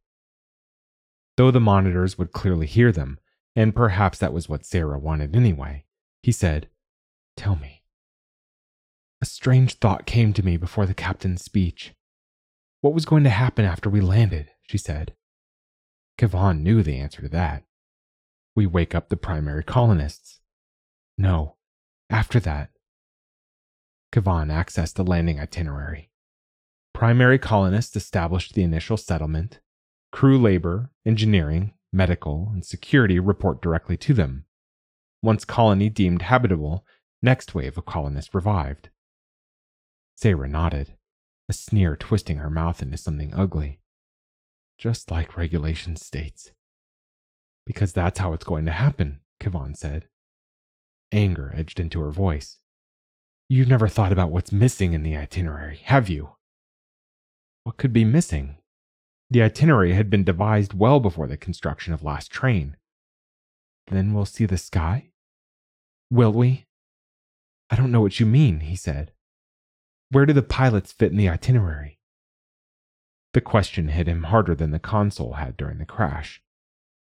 Though the monitors would clearly hear them, and perhaps that was what Seyra wanted anyway, he said, Tell me. A strange thought came to me before the captain's speech. What was going to happen after we landed? she said. Kehvan knew the answer to that. We wake up the primary colonists. No, after that. Kehvan accessed the landing itinerary. Primary colonists established the initial settlement. Crew labor, engineering, medical, and security report directly to them. Once colony deemed habitable, next wave of colonists revived. Seyra nodded, a sneer twisting her mouth into something ugly just like regulation states. Because that's how it's going to happen, Kehvan said. Anger edged into her voice. You've never thought about what's missing in the itinerary, have you? What could be missing? The itinerary had been devised well before the construction of Last Train. Then we'll see the sky? Will we? I don't know what you mean, he said. Where do the pilots fit in the itinerary? The question hit him harder than the console had during the crash.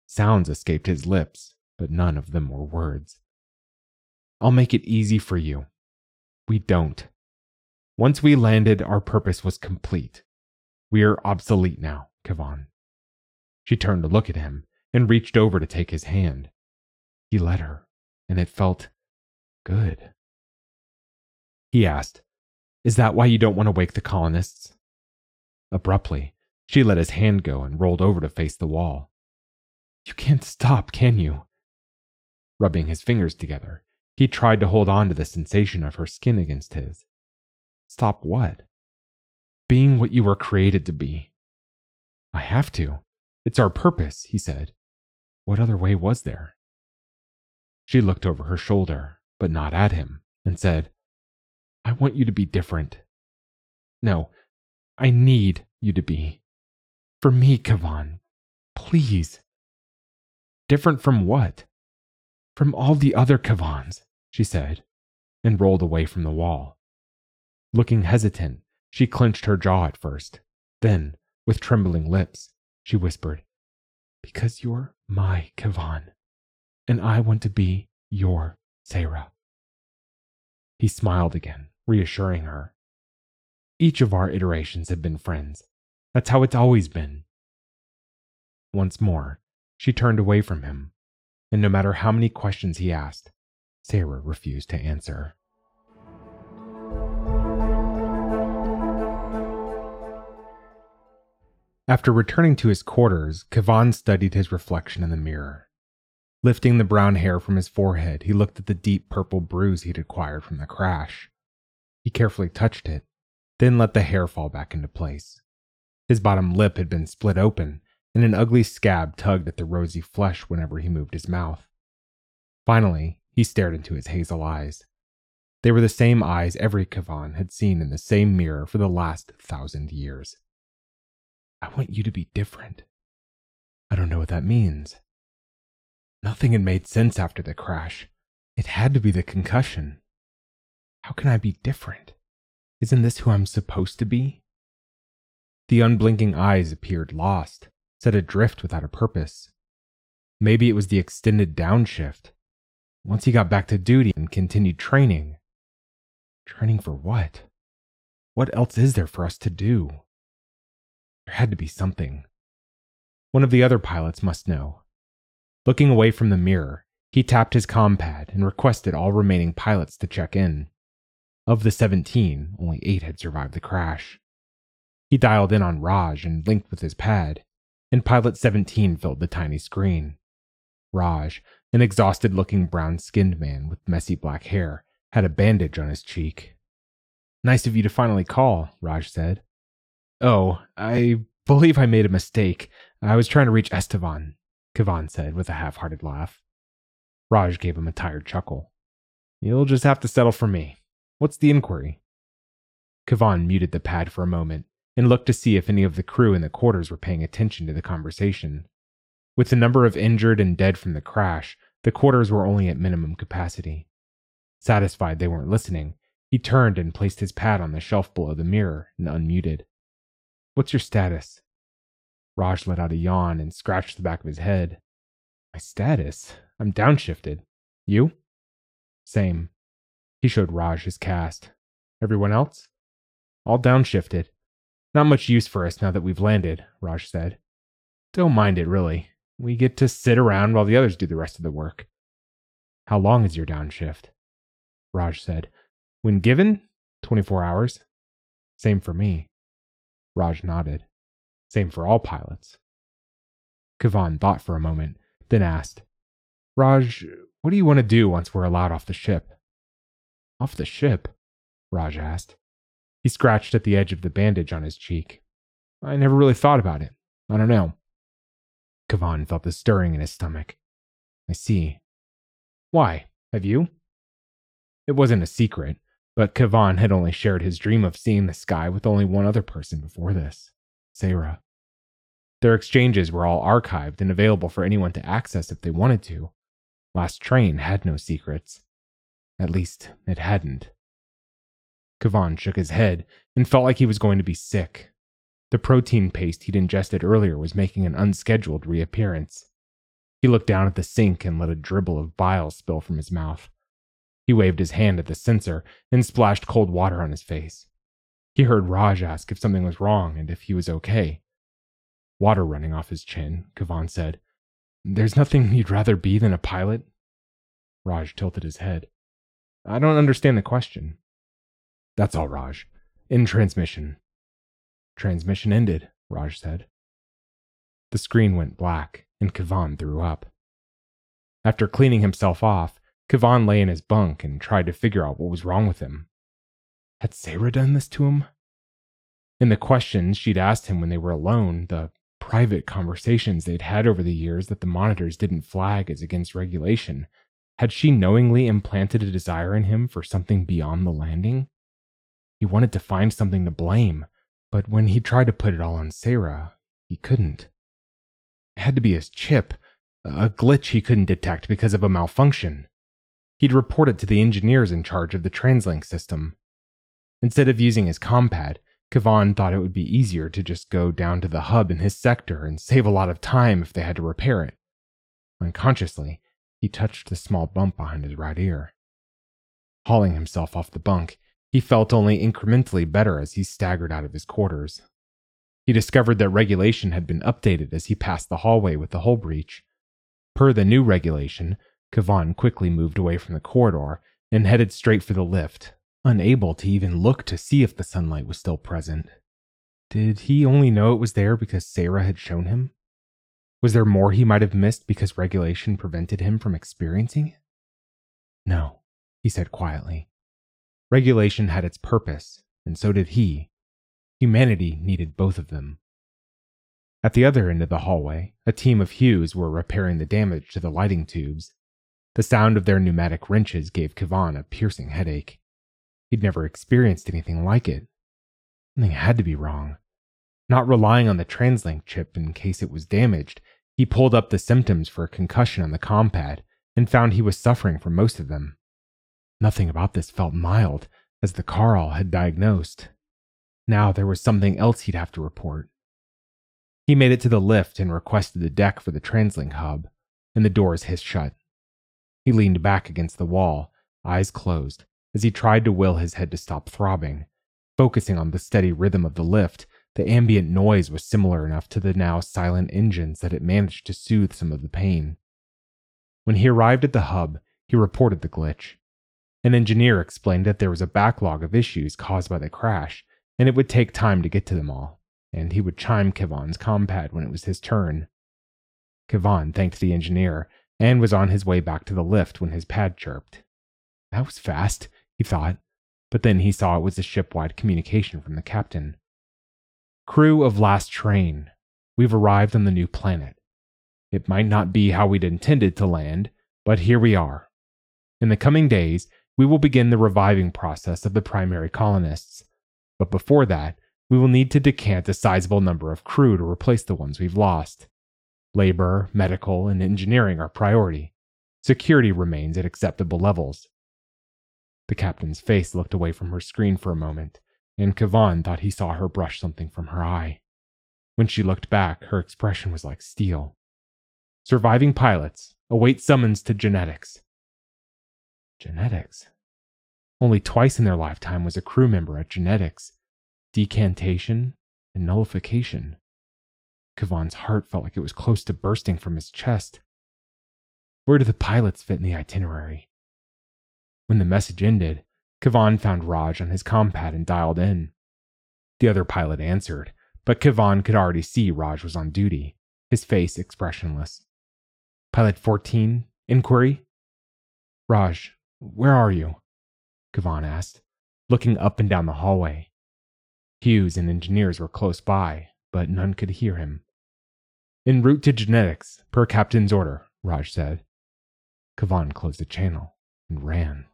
Sounds escaped his lips, but none of them were words. I'll make it easy for you. We don't. Once we landed, our purpose was complete. We are obsolete now, Kehvan. She turned to look at him and reached over to take his hand. He let her, and it felt good. He asked, Is that why you don't want to wake the colonists? Abruptly, she let his hand go and rolled over to face the wall. You can't stop, can you? Rubbing his fingers together, he tried to hold on to the sensation of her skin against his. Stop what? Being what you were created to be. I have to. It's our purpose, he said. What other way was there? She looked over her shoulder, but not at him, and said, I want you to be different. No, I need you to be. For me, Kehvan. Please. Different from what? From all the other Kehvans, she said, and rolled away from the wall. Looking hesitant, she clenched her jaw at first. Then, With trembling lips, she whispered, Because you're my Kehvan, and I want to be your Seyra. He smiled again, reassuring her. Each of our iterations have been friends. That's how it's always been. Once more, she turned away from him, and no matter how many questions he asked, Seyra refused to answer. After returning to his quarters, Kehvan studied his reflection in the mirror. Lifting the brown hair from his forehead, he looked at the deep purple bruise he'd acquired from the crash. He carefully touched it, then let the hair fall back into place. His bottom lip had been split open, and an ugly scab tugged at the rosy flesh whenever he moved his mouth. Finally, he stared into his hazel eyes. They were the same eyes every Kehvan had seen in the same mirror for the last thousand years. I want you to be different. I don't know what that means. Nothing had made sense after the crash. It had to be the concussion. How can I be different? Isn't this who I'm supposed to be? The unblinking eyes appeared lost, set adrift without a purpose. Maybe it was the extended downshift. Once he got back to duty and continued training. Training for what? What else is there for us to do? There had to be something. One of the other pilots must know. Looking away from the mirror, he tapped his compad and requested all remaining pilots to check in. Of the 17, only 8 had survived the crash. He dialed in on Raj and linked with his pad, and Pilot 17 filled the tiny screen. Raj, an exhausted looking brown skinned man with messy black hair, had a bandage on his cheek. Nice of you to finally call, Raj said. Oh, I believe I made a mistake. I was trying to reach Estevan. Kehvan said with a half hearted laugh. Raj gave him a tired chuckle. You'll just have to settle for me. What's the inquiry? Kehvan muted the pad for a moment and looked to see if any of the crew in the quarters were paying attention to the conversation. With the number of injured and dead from the crash, the quarters were only at minimum capacity. Satisfied they weren't listening, he turned and placed his pad on the shelf below the mirror and unmuted. What's your status? Raj let out a yawn and scratched the back of his head. My status? I'm downshifted. You? Same. He showed Raj his cast. Everyone else? All downshifted. Not much use for us now that we've landed, Raj said. Don't mind it, really. We get to sit around while the others do the rest of the work. How long is your downshift? Raj said. When given, 24 hours. Same for me. Raj nodded. Same for all pilots. Kehvan thought for a moment, then asked, Raj, what do you want to do once we're allowed off the ship? Off the ship? Raj asked. He scratched at the edge of the bandage on his cheek. I never really thought about it. I don't know. Kehvan felt the stirring in his stomach. I see. Why? Have you? It wasn't a secret, but Kehvan had only shared his dream of seeing the sky with only one other person before this. Seyra. Their exchanges were all archived and available for anyone to access if they wanted to. Last Train had no secrets. At least, it hadn't. Kehvan shook his head and felt like he was going to be sick. The protein paste he'd ingested earlier was making an unscheduled reappearance. He looked down at the sink and let a dribble of bile spill from his mouth. He waved his hand at the sensor and splashed cold water on his face. He heard Raj ask if something was wrong and if he was okay. Water running off his chin, Kehvan said, There's nothing you'd rather be than a pilot? Raj tilted his head. I don't understand the question. That's all, Raj. In transmission. Transmission ended, Raj said. The screen went black, and Kehvan threw up. After cleaning himself off, Kehvan lay in his bunk and tried to figure out what was wrong with him. Had Seyra done this to him? In the questions she'd asked him when they were alone, the private conversations they'd had over the years that the monitors didn't flag as against regulation, had she knowingly implanted a desire in him for something beyond the landing? He wanted to find something to blame, but when he tried to put it all on Seyra, he couldn't. It had to be his chip, a glitch he couldn't detect because of a malfunction. He'd report it to the engineers in charge of the TransLink system. Instead of using his compad, Kehvan thought it would be easier to just go down to the hub in his sector and save a lot of time if they had to repair it. Unconsciously, he touched the small bump behind his right ear. Hauling himself off the bunk, he felt only incrementally better as he staggered out of his quarters. He discovered that regulation had been updated as he passed the hallway with the hull breach. Per the new regulation, Kehvan quickly moved away from the corridor and headed straight for the lift, unable to even look to see if the sunlight was still present. Did he only know it was there because Seyra had shown him? Was there more he might have missed because regulation prevented him from experiencing it? No, he said quietly. Regulation had its purpose, and so did he. Humanity needed both of them. At the other end of the hallway, a team of Hughes were repairing the damage to the lighting tubes. The sound of their pneumatic wrenches gave Kehvan a piercing headache. He'd never experienced anything like it. Something had to be wrong. Not relying on the TransLink chip in case it was damaged, he pulled up the symptoms for a concussion on the compad and found he was suffering from most of them. Nothing about this felt mild, as the Carl had diagnosed. Now there was something else he'd have to report. He made it to the lift and requested the deck for the TransLink hub, and the doors hissed shut. He leaned back against the wall, eyes closed, as he tried to will his head to stop throbbing. Focusing on the steady rhythm of the lift, the ambient noise was similar enough to the now silent engines that it managed to soothe some of the pain. When he arrived at the hub, he reported the glitch. An engineer explained that there was a backlog of issues caused by the crash, and it would take time to get to them all, and he would chime Kehvan's compad when it was his turn. Kehvan thanked the engineer and was on his way back to the lift when his pad chirped. That was fast, he thought, but then he saw it was a shipwide communication from the captain. Crew of last train, we've arrived on the new planet. It might not be how we'd intended to land, but here we are. In the coming days, we will begin the reviving process of the primary colonists. But before that, we will need to decant a sizable number of crew to replace the ones we've lost. Labor, medical, and engineering are priority. Security remains at acceptable levels. The captain's face looked away from her screen for a moment, and Kehvan thought he saw her brush something from her eye. When she looked back, her expression was like steel. Surviving pilots await summons to genetics. Genetics? Only twice in their lifetime was a crew member at genetics decantation and nullification. Kehvan's heart felt like it was close to bursting from his chest. Where do the pilots fit in the itinerary? When the message ended, Kehvan found Raj on his compad and dialed in. The other pilot answered, but Kehvan could already see Raj was on duty, his face expressionless. Pilot 14, inquiry? Raj, where are you? Kehvan asked, looking up and down the hallway. Hughes and engineers were close by, but none could hear him. En route to genetics, per captain's order, Raj said. Kehvan closed the channel and ran.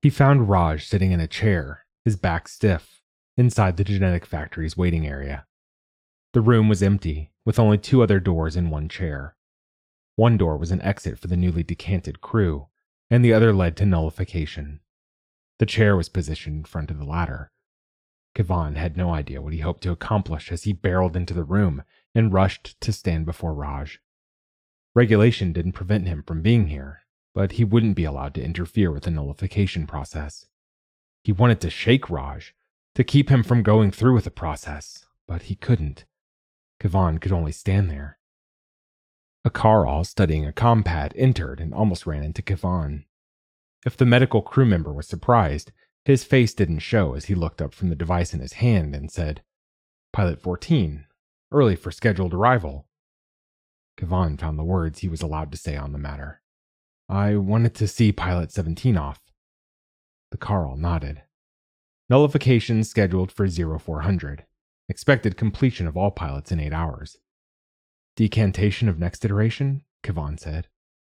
He found Raj sitting in a chair, his back stiff, inside the genetic factory's waiting area. The room was empty, with only two other doors and one chair. One door was an exit for the newly decanted crew, and the other led to nullification. The chair was positioned in front of the latter. Kehvan had no idea what he hoped to accomplish as he barreled into the room and rushed to stand before Raj. Regulation didn't prevent him from being here, but he wouldn't be allowed to interfere with the nullification process. He wanted to shake Raj, to keep him from going through with the process, but he couldn't. Kehvan could only stand there. A Carl studying a compad entered and almost ran into Kehvan. If the medical crew member was surprised, his face didn't show as he looked up from the device in his hand and said, Pilot 14, early for scheduled arrival. Kehvan found the words he was allowed to say on the matter. I wanted to see Pilot 17 off. The Carl nodded. Nullification scheduled for 0400. Expected completion of all pilots in eight hours. Decantation of next iteration? Kehvan said,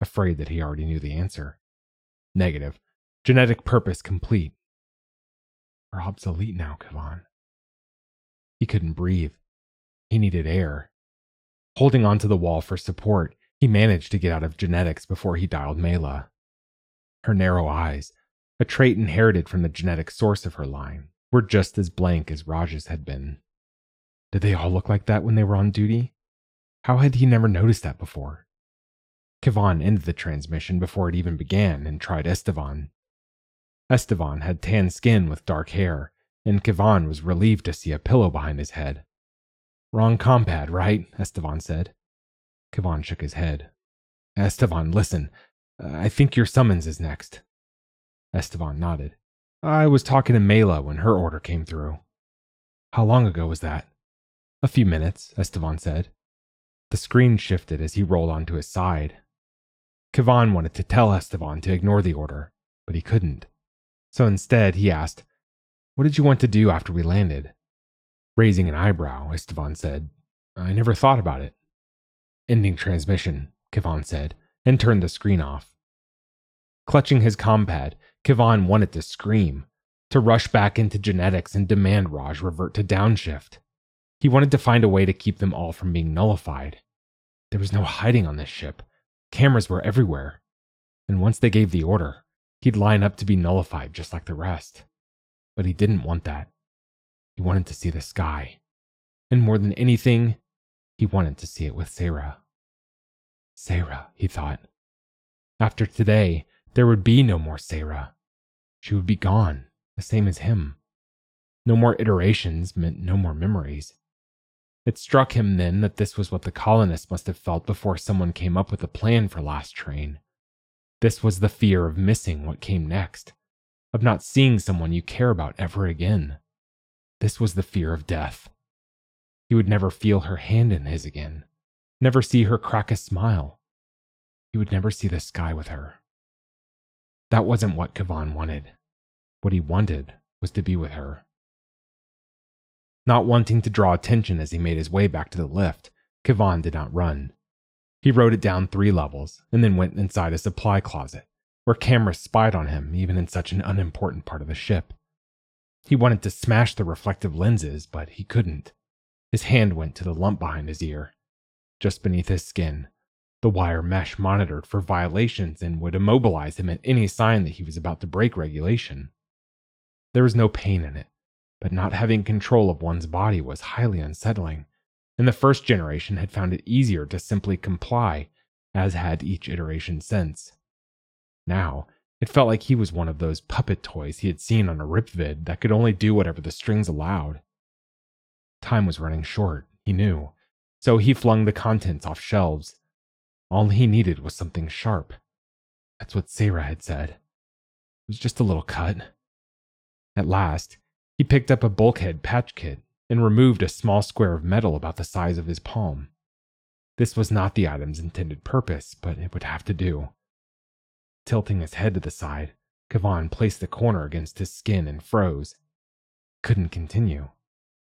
afraid that he already knew the answer. Negative. Genetic purpose complete. We're obsolete now, Kehvan. He couldn't breathe. He needed air. Holding onto the wall for support, he managed to get out of genetics before he dialed Mela. Her narrow eyes, a trait inherited from the genetic source of her line, were just as blank as Raj's had been. Did they all look like that when they were on duty? How had he never noticed that before? Kehvan ended the transmission before it even began and tried Estevan. Estevan had tan skin with dark hair, and Kehvan was relieved to see a pillow behind his head. Wrong compad, right? Estevan said. Kehvan shook his head. Estevan, listen. I think your summons is next. Estevan nodded. I was talking to Mela when her order came through. How long ago was that? A few minutes, Estevan said. The screen shifted as he rolled onto his side. Kehvan wanted to tell Estevan to ignore the order, but he couldn't. So instead, he asked, What did you want to do after we landed? Raising an eyebrow, Estevan said, I never thought about it. Ending transmission, Kehvan said, and turned the screen off. Clutching his compad, Kehvan wanted to scream, to rush back into genetics and demand Raj revert to downshift. He wanted to find a way to keep them all from being nullified. There was no hiding on this ship. Cameras were everywhere. And once they gave the order, he'd line up to be nullified just like the rest. But he didn't want that. He wanted to see the sky. And more than anything, he wanted to see it with Seyra. Seyra, he thought. After today, there would be no more Seyra. She would be gone, the same as him. No more iterations meant no more memories. It struck him then that this was what the colonists must have felt before someone came up with a plan for Last Train. This was the fear of missing what came next, of not seeing someone you care about ever again. This was the fear of death. He would never feel her hand in his again, never see her crack a smile. He would never see the sky with her. That wasn't what Kehvan wanted. What he wanted was to be with her. Not wanting to draw attention as he made his way back to the lift, Kehvan did not run. He rode it down three levels and then went inside a supply closet, where cameras spied on him even in such an unimportant part of the ship. He wanted to smash the reflective lenses, but he couldn't. His hand went to the lump behind his ear. Just beneath his skin, the wire mesh monitored for violations and would immobilize him at any sign that he was about to break regulation. There was no pain in it, but not having control of one's body was highly unsettling, and the first generation had found it easier to simply comply, as had each iteration since. Now, it felt like he was one of those puppet toys he had seen on a ripvid that could only do whatever the strings allowed. Time was running short, he knew, so he flung the contents off shelves. All he needed was something sharp. That's what Seyra had said. It was just a little cut. At last, he picked up a bulkhead patch kit and removed a small square of metal about the size of his palm. This was not the item's intended purpose, but it would have to do. Tilting his head to the side, Kehvan placed the corner against his skin and froze. Couldn't continue.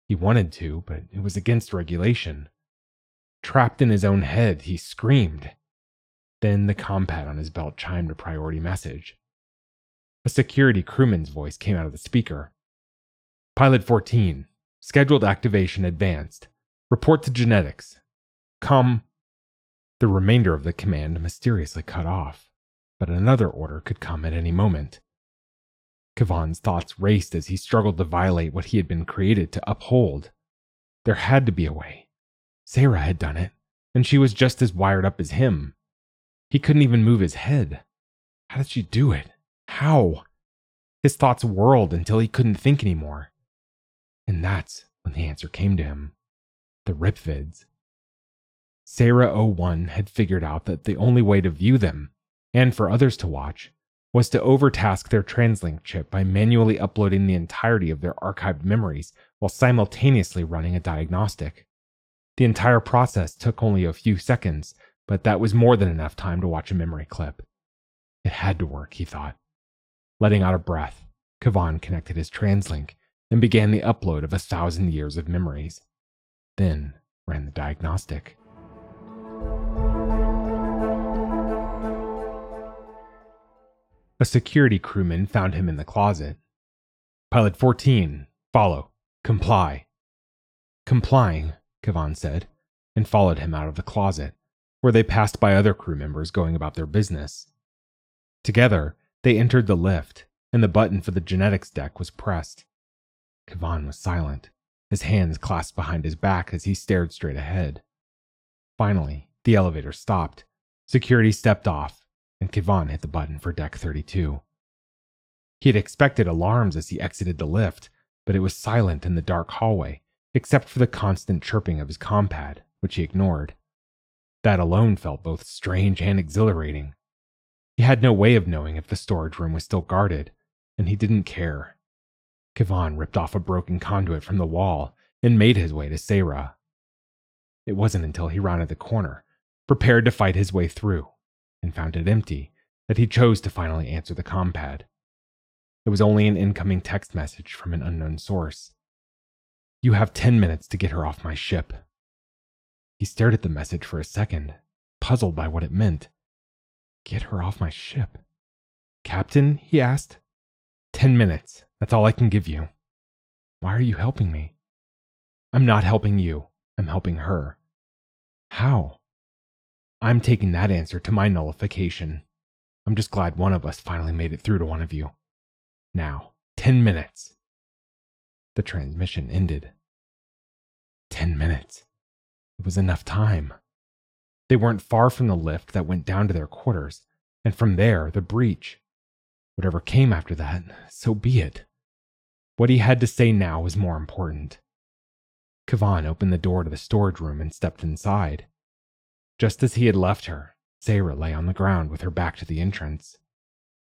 He wanted to, but it was against regulation. Trapped in his own head, he screamed. Then the compad on his belt chimed a priority message. A security crewman's voice came out of the speaker. Pilot 14, scheduled activation advanced. Report to genetics. Come. The remainder of the command mysteriously cut off, but another order could come at any moment. Kehvan's thoughts raced as he struggled to violate what he had been created to uphold. There had to be a way. Seyra had done it, and she was just as wired up as him. He couldn't even move his head. How did she do it? How? His thoughts whirled until he couldn't think anymore. And that's when the answer came to him the Ripvids. Seyra 01 had figured out that the only way to view them, and for others to watch, was to overtask their TransLink chip by manually uploading the entirety of their archived memories while simultaneously running a diagnostic. The entire process took only a few seconds, but that was more than enough time to watch a memory clip. It had to work, he thought. Letting out a breath, Kehvan connected his TransLink and began the upload of a thousand years of memories. Then ran the diagnostic. A security crewman found him in the closet. Pilot 14, follow, comply. Complying, Kehvan said, and followed him out of the closet, where they passed by other crew members going about their business. Together, They entered the lift, and the button for the genetics deck was pressed. Kehvan was silent, his hands clasped behind his back as he stared straight ahead. Finally, the elevator stopped. Security stepped off, and Kehvan hit the button for deck 32. He had expected alarms as he exited the lift, but it was silent in the dark hallway, except for the constant chirping of his compad, which he ignored. That alone felt both strange and exhilarating. He had no way of knowing if the storage room was still guarded, and he didn't care. Kehvan ripped off a broken conduit from the wall and made his way to Seyra. It wasn't until he rounded the corner, prepared to fight his way through, and found it empty, that he chose to finally answer the compad. It was only an incoming text message from an unknown source. You have 10 minutes to get her off my ship. He stared at the message for a second, puzzled by what it meant. Get her off my ship. Captain, he asked. Ten minutes. That's all I can give you. Why are you helping me? I'm not helping you. I'm helping her. How? I'm taking that answer to my nullification. I'm just glad one of us finally made it through to one of you. Now, 10 minutes. The transmission ended. 10 minutes. It was enough time. They weren't far from the lift that went down to their quarters, and from there, the breach. Whatever came after that, so be it. What he had to say now was more important. Kehvan opened the door to the storage room and stepped inside. Just as he had left her, Seyra lay on the ground with her back to the entrance.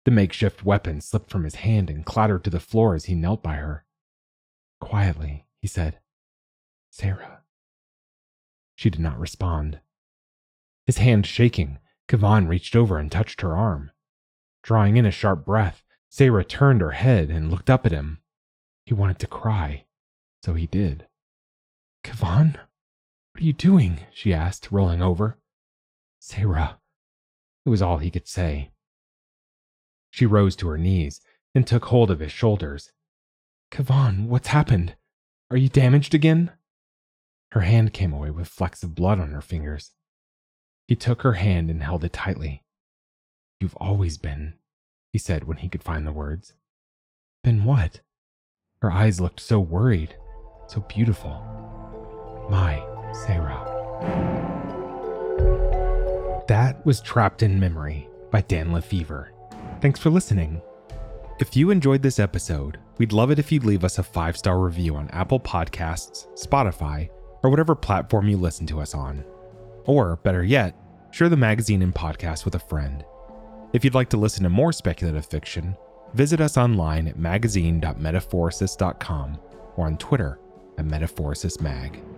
The makeshift weapon slipped from his hand and clattered to the floor as he knelt by her. Quietly, he said, Seyra. She did not respond. His hand shaking, Kehvan reached over and touched her arm. Drawing in a sharp breath, Seyra turned her head and looked up at him. He wanted to cry, so he did. Kehvan, what are you doing? she asked, rolling over. Seyra. It was all he could say. She rose to her knees and took hold of his shoulders. Kehvan, what's happened? Are you damaged again? Her hand came away with flecks of blood on her fingers. He took her hand and held it tightly. You've always been, he said when he could find the words. Been what? Her eyes looked so worried, so beautiful. My Seyra. That was Trapped in Memory by Dan Le Fever. Thanks for listening. If you enjoyed this episode, we'd love it if you'd leave us a five star review on Apple Podcasts, Spotify, or whatever platform you listen to us on. Or, better yet, share the magazine and podcast with a friend. If you'd like to listen to more speculative fiction, visit us online at magazine.metaphorosis.com or on Twitter at metaphorosismag.